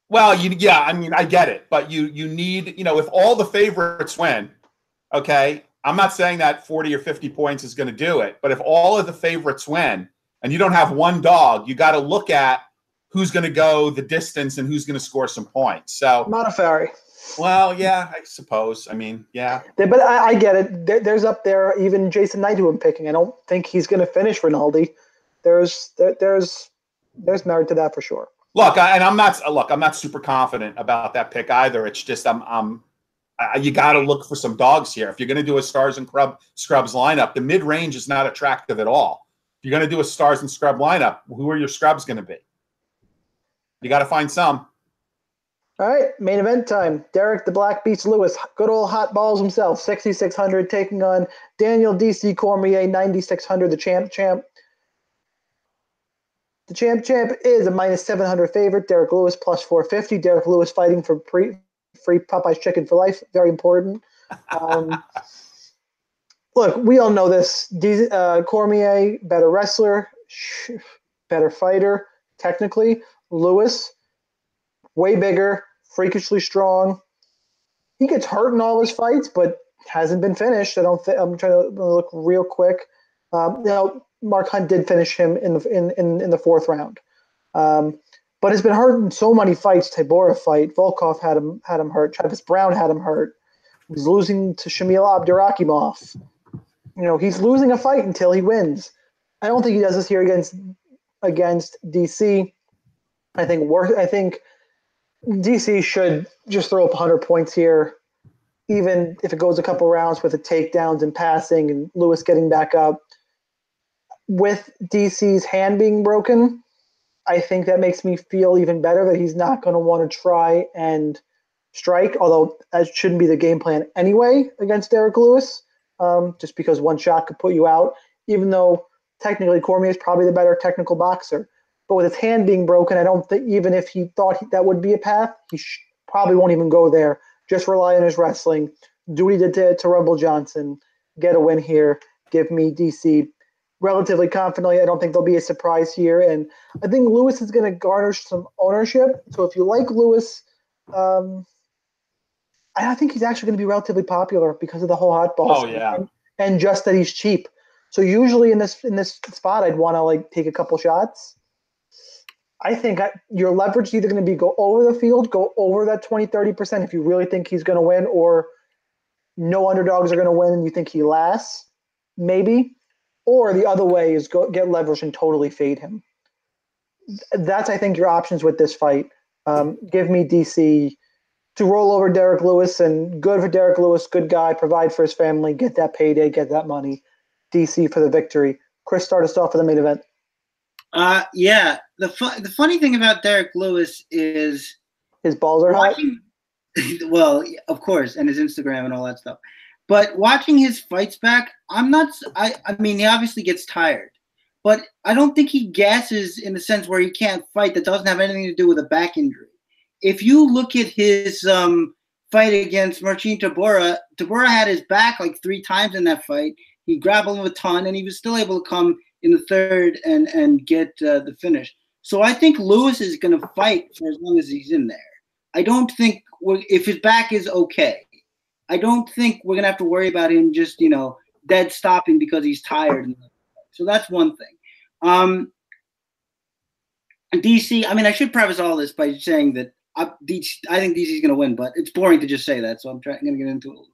Well, you, yeah, I mean, I get it, but you you need, you know, if all the favorites win, okay, I'm not saying that 40 or 50 points is going to do it, but if all of the favorites win and you don't have one dog, you got to look at who's going to go the distance and who's going to score some points. So Modafferi. Well, yeah, I suppose. I mean, yeah. But I, I get it. There, there's up there even Jason Knight who I'm picking. I don't think he's going to finish Rinaldi. There's there, there's there's merit to that for sure. Look, I, and I'm not look. I'm not super confident about that pick either. It's just I'm I'm I, you got to look for some dogs here. If you're going to do a stars and crub, scrubs lineup, the mid range is not attractive at all. If you're going to do a stars and scrub lineup, who are your scrubs going to be? You got to find some. All right, main event time. Derrick the Black Beast Lewis. Good old hot balls himself. 6,600 taking on Daniel DC Cormier, 9,600, the champ champ. The champ champ is a minus 700 favorite. Derrick Lewis plus 450. Derrick Lewis fighting for pre, free Popeye's chicken for life. Very important. Um, look, we all know this. D, uh, Cormier, better wrestler, better fighter, technically. Lewis, way bigger, freakishly strong. He gets hurt in all his fights, but hasn't been finished. I don't. Th- I'm trying to look real quick. Um, know, Mark Hunt did finish him in the in in, in the fourth round, um, but has been hurt in so many fights. Tybura fight, Volkov had him had him hurt. Travis Browne had him hurt. He's losing to Shamil Abdurakhimov. You know, he's losing a fight until he wins. I don't think he does this here against against DC. I think worth. I think DC should just throw up 100 points here, even if it goes a couple rounds with the takedowns and passing and Lewis getting back up. With DC's hand being broken, I think that makes me feel even better that he's not going to want to try and strike, although that shouldn't be the game plan anyway against Derrick Lewis, um, just because one shot could put you out, even though technically Cormier is probably the better technical boxer. But with his hand being broken, I don't think even if he thought he, that would be a path, he sh- probably won't even go there. Just rely on his wrestling. Do what he did to, to Rumble Johnson. Get a win here. Give me DC relatively confidently. I don't think there'll be a surprise here. And I think Lewis is going to garner some ownership. So if you like Lewis, um, I think he's actually going to be relatively popular because of the whole hot ball. Oh yeah. And, and just that he's cheap. So usually in this in this spot, I'd want to like take a couple shots. I think I, your leverage is either going to be go over the field, go over that 20, 30% if you really think he's going to win, or no underdogs are going to win and you think he lasts, maybe. Or the other way is go get leverage and totally fade him. That's, I think, your options with this fight. Um, give me DC to roll over Derrick Lewis and good for Derrick Lewis, good guy, provide for his family, get that payday, get that money. DC for the victory. Chris, start us off for the main event. Uh, yeah. The fu- the funny thing about Derrick Lewis is his balls are watching, hot. well, of course, and his Instagram and all that stuff. But watching his fights back, I'm not. I I mean, he obviously gets tired, but I don't think he gasses in the sense where he can't fight. That doesn't have anything to do with a back injury. If you look at his um, fight against Marcin Tybura, Tybura had his back like three times in that fight. He grappled him a ton, and he was still able to come in the third and and get uh, the finish. So I think Lewis is going to fight for as long as he's in there. I don't think if his back is okay, I don't think we're going to have to worry about him just you know dead stopping because he's tired. So that's one thing. Um, DC. I mean, I should preface all this by saying that I, DC, I think DC is going to win, but it's boring to just say that. So I'm trying going to get into it a little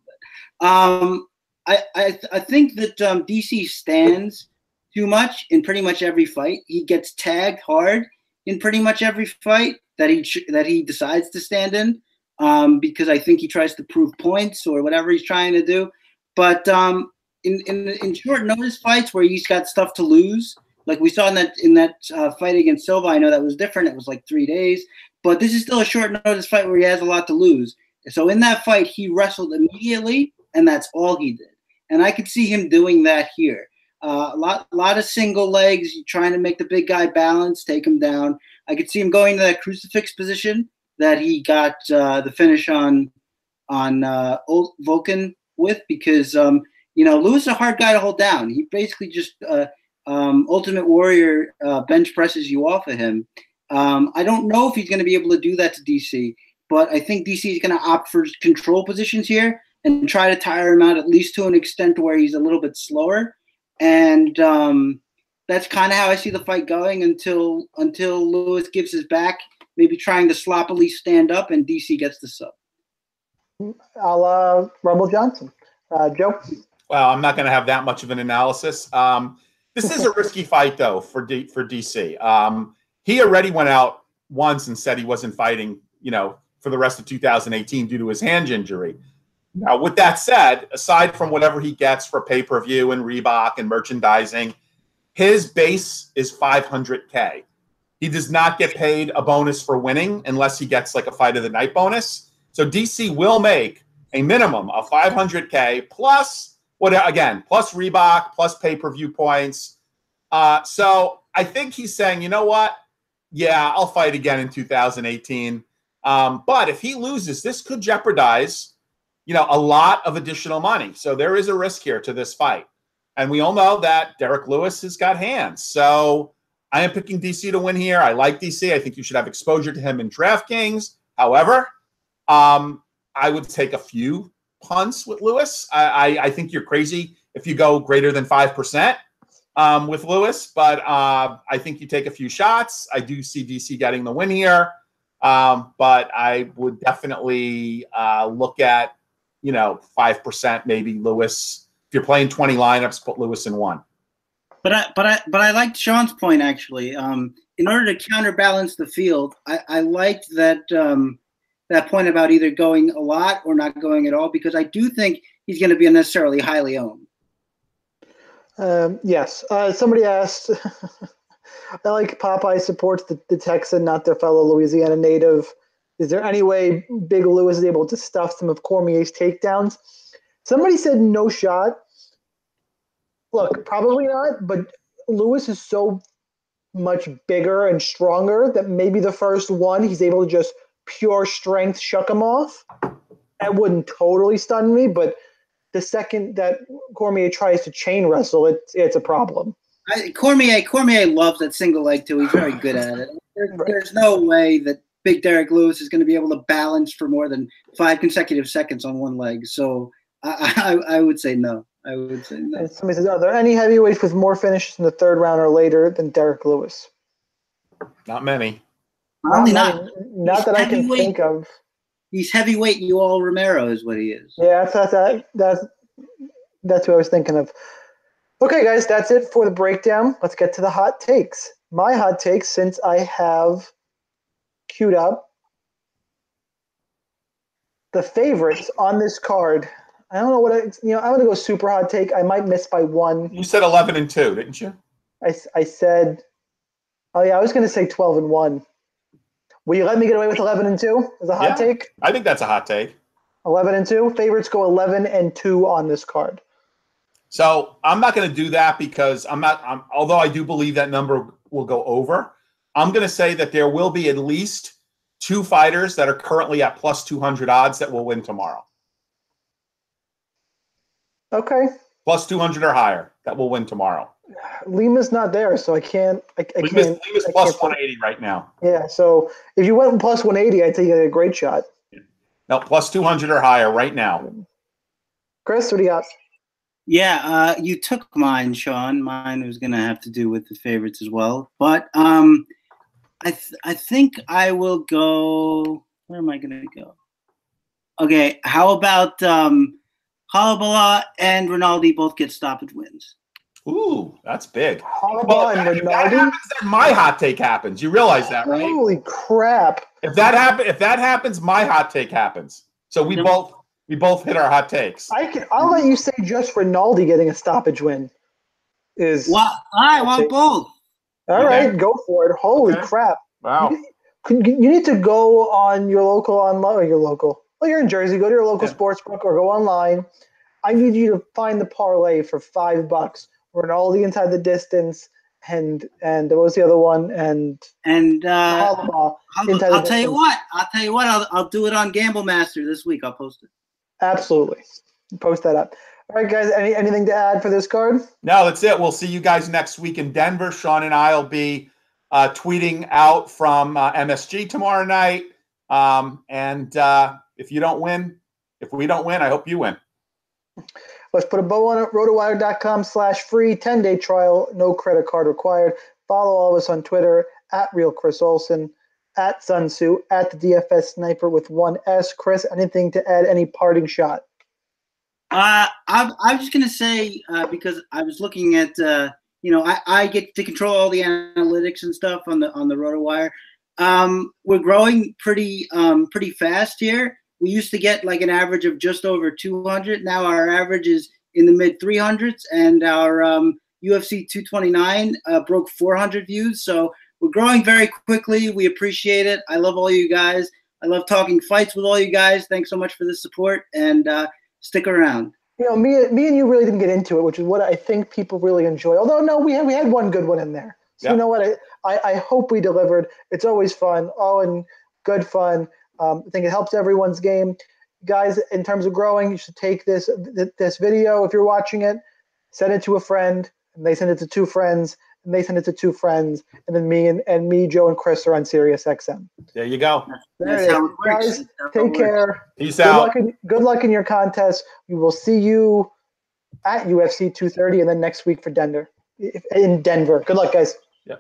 bit. Um, I, I, I think that um, DC stands too much in pretty much every fight. He gets tagged hard in pretty much every fight that he that he decides to stand in um, because I think he tries to prove points or whatever he's trying to do. But um, in, in in short notice fights where he's got stuff to lose, like we saw in that in that uh, fight against Silva, I know that was different. It was like three days, but this is still a short notice fight where he has a lot to lose. So in that fight, he wrestled immediately, and that's all he did. And I could see him doing that here. Uh, a lot, lot of single legs, You're trying to make the big guy balance, take him down. I could see him going to that crucifix position that he got uh, the finish on on uh, Volkan with, because um, you know Lewis is a hard guy to hold down. He basically just uh, um, Ultimate Warrior uh, bench presses you off of him. Um, I don't know if he's going to be able to do that to DC, but I think DC is going to opt for control positions here and try to tire him out at least to an extent where he's a little bit slower. And um, that's kind of how I see the fight going until until Lewis gives his back, maybe trying to sloppily stand up, and DC gets the sub. A la Rumble Johnson. Uh, Joe? Well, I'm not going to have that much of an analysis. Um, this is a risky fight, though, for D- for DC. Um, he already went out once and said he wasn't fighting, you know, for the rest of 2018 due to his hand injury. Now, with that said, aside from whatever he gets for pay per view and Reebok and merchandising, his base is 500K. He does not get paid a bonus for winning unless he gets like a fight of the night bonus. So DC will make a minimum of 500K plus what again, plus Reebok, plus pay per view points. Uh, so I think he's saying, you know what? Yeah, I'll fight again in 2018. Um, but if he loses, this could jeopardize, you know, a lot of additional money. So there is a risk here to this fight. And we all know that Derrick Lewis has got hands. So I am picking DC to win here. I like DC. I think you should have exposure to him in DraftKings. However, um, I would take a few punts with Lewis. I, I, I think you're crazy if you go greater than 5% um, with Lewis, but uh, I think you take a few shots. I do see DC getting the win here, um, but I would definitely uh, look at, you know, 5% maybe Lewis. If you're playing 20 lineups, put Lewis in one. But I, but I, but I liked Sean's point actually. Um, in order to counterbalance the field, I, I liked that um, that point about either going a lot or not going at all because I do think he's going to be unnecessarily highly owned. Um, yes. Uh, somebody asked, I like Popeye supports the, the Texan, not their fellow Louisiana native. Is there any way Big Lewis is able to stuff some of Cormier's takedowns? Somebody said no shot. Look, probably not, but Lewis is so much bigger and stronger that maybe the first one he's able to just – pure strength shuck him off, that wouldn't totally stun me. But the second that Cormier tries to chain wrestle, it's it's a problem. I, Cormier Cormier loves that single leg too. He's very good at it. There, there's no way that Big Derrick Lewis is going to be able to balance for more than five consecutive seconds on one leg. So I, I, I would say no. I would say no. And somebody says, are there any heavyweights with more finishes in the third round or later than Derrick Lewis? Not many. Probably not. Not, not that I can think of. He's heavyweight Yoel Romero is what he is. Yeah, that's that's that's that's what I was thinking of. Okay, guys, that's it for the breakdown. Let's get to the hot takes. My hot takes, since I have queued up the favorites on this card. I don't know what I, you know. I'm gonna go super hot take. I might miss by one. You said 11 and two, didn't you? I, I said, oh yeah, I was gonna say 12 and one. Will you let me get away with 11 and 2 as a hot yeah, take? I think that's a hot take. 11 and 2. Favorites go 11 and 2 on this card. So I'm not going to do that because I'm not, I'm, although I do believe that number will go over, I'm going to say that there will be at least two fighters that are currently at plus 200 odds that will win tomorrow. Okay. Plus 200 or higher that will win tomorrow. Lima's not there, so I can't. I, I Lima's, can't. Lima's I plus can't 180 right now. Yeah, so if you went plus 180, I'd say you had a great shot. No, plus 200 or higher right now. Chris, what do you got? Yeah, uh, you took mine, Sean. Mine was going to have to do with the favorites as well. But um, I, th- I think I will go. Where am I going to go? Okay, how about um, Holobaugh and Rinaldi both get stoppage wins? Ooh, that's big. well, and that, that happens, my hot take happens. You realize that, right? Holy crap! If that happen, if that happens, my hot take happens. So we both we both hit our hot takes. I can. I'll let you say just Rinaldi getting a stoppage win is. Well, I want both. All okay. right, go for it. Holy okay. crap! Wow. You, you, need to go on your local online. Your local. Well, you're in Jersey. Go to your local yeah. sports book or go online. I need you to find the parlay for five bucks We're in all the inside the distance, and and what was the other one? And And uh, Holobaugh, I'll, I'll tell you distance. what. I'll tell you what. I'll, I'll do it on Gamble Master this week. I'll post it. Absolutely, post that up. All right, guys. Any anything to add for this card? No, that's it. We'll see you guys next week in Denver. Sean and I will be uh, tweeting out from uh, MSG tomorrow night. Um, and uh, if you don't win, if we don't win, I hope you win. Let's put a bow on it. Rotowire.com slash free 10 day trial. No credit card required. Follow all of us on Twitter at Real Chris Olson, at Sun Tzu, at the DFS Sniper with one S. Chris, anything to add? Any parting shot? Uh, I'm, I'm just gonna say uh, because I was looking at uh, you know I, I get to control all the analytics and stuff on the on the RotoWire. Um, we're growing pretty um, pretty fast here. We used to get like an average of just over 200. Now our average is in the mid 300s, and our um, UFC 229 uh, broke 400 views. So we're growing very quickly. We appreciate it. I love all you guys. I love talking fights with all you guys. Thanks so much for the support and uh, stick around. You know, me, me and you really didn't get into it, which is what I think people really enjoy. Although, no, we had, we had one good one in there. So, Yeah. you know what? I, I, I hope we delivered. It's always fun, all in good fun. Um, I think it helps everyone's game. Guys, in terms of growing, you should take this this video if you're watching it, send it to a friend, and they send it to two friends, and they send it to two friends, and then me and, and me, Joe, and Chris are on Sirius XM. There you go. There That's how it works. Guys, That's how it take works. care. Peace Good out. luck, in, good luck in your contest. We will see you at UFC 230 and then next week for Denver. In Denver. Good luck, guys. Yeah.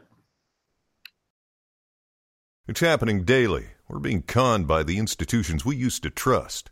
It's happening daily. We're being conned by the institutions we used to trust.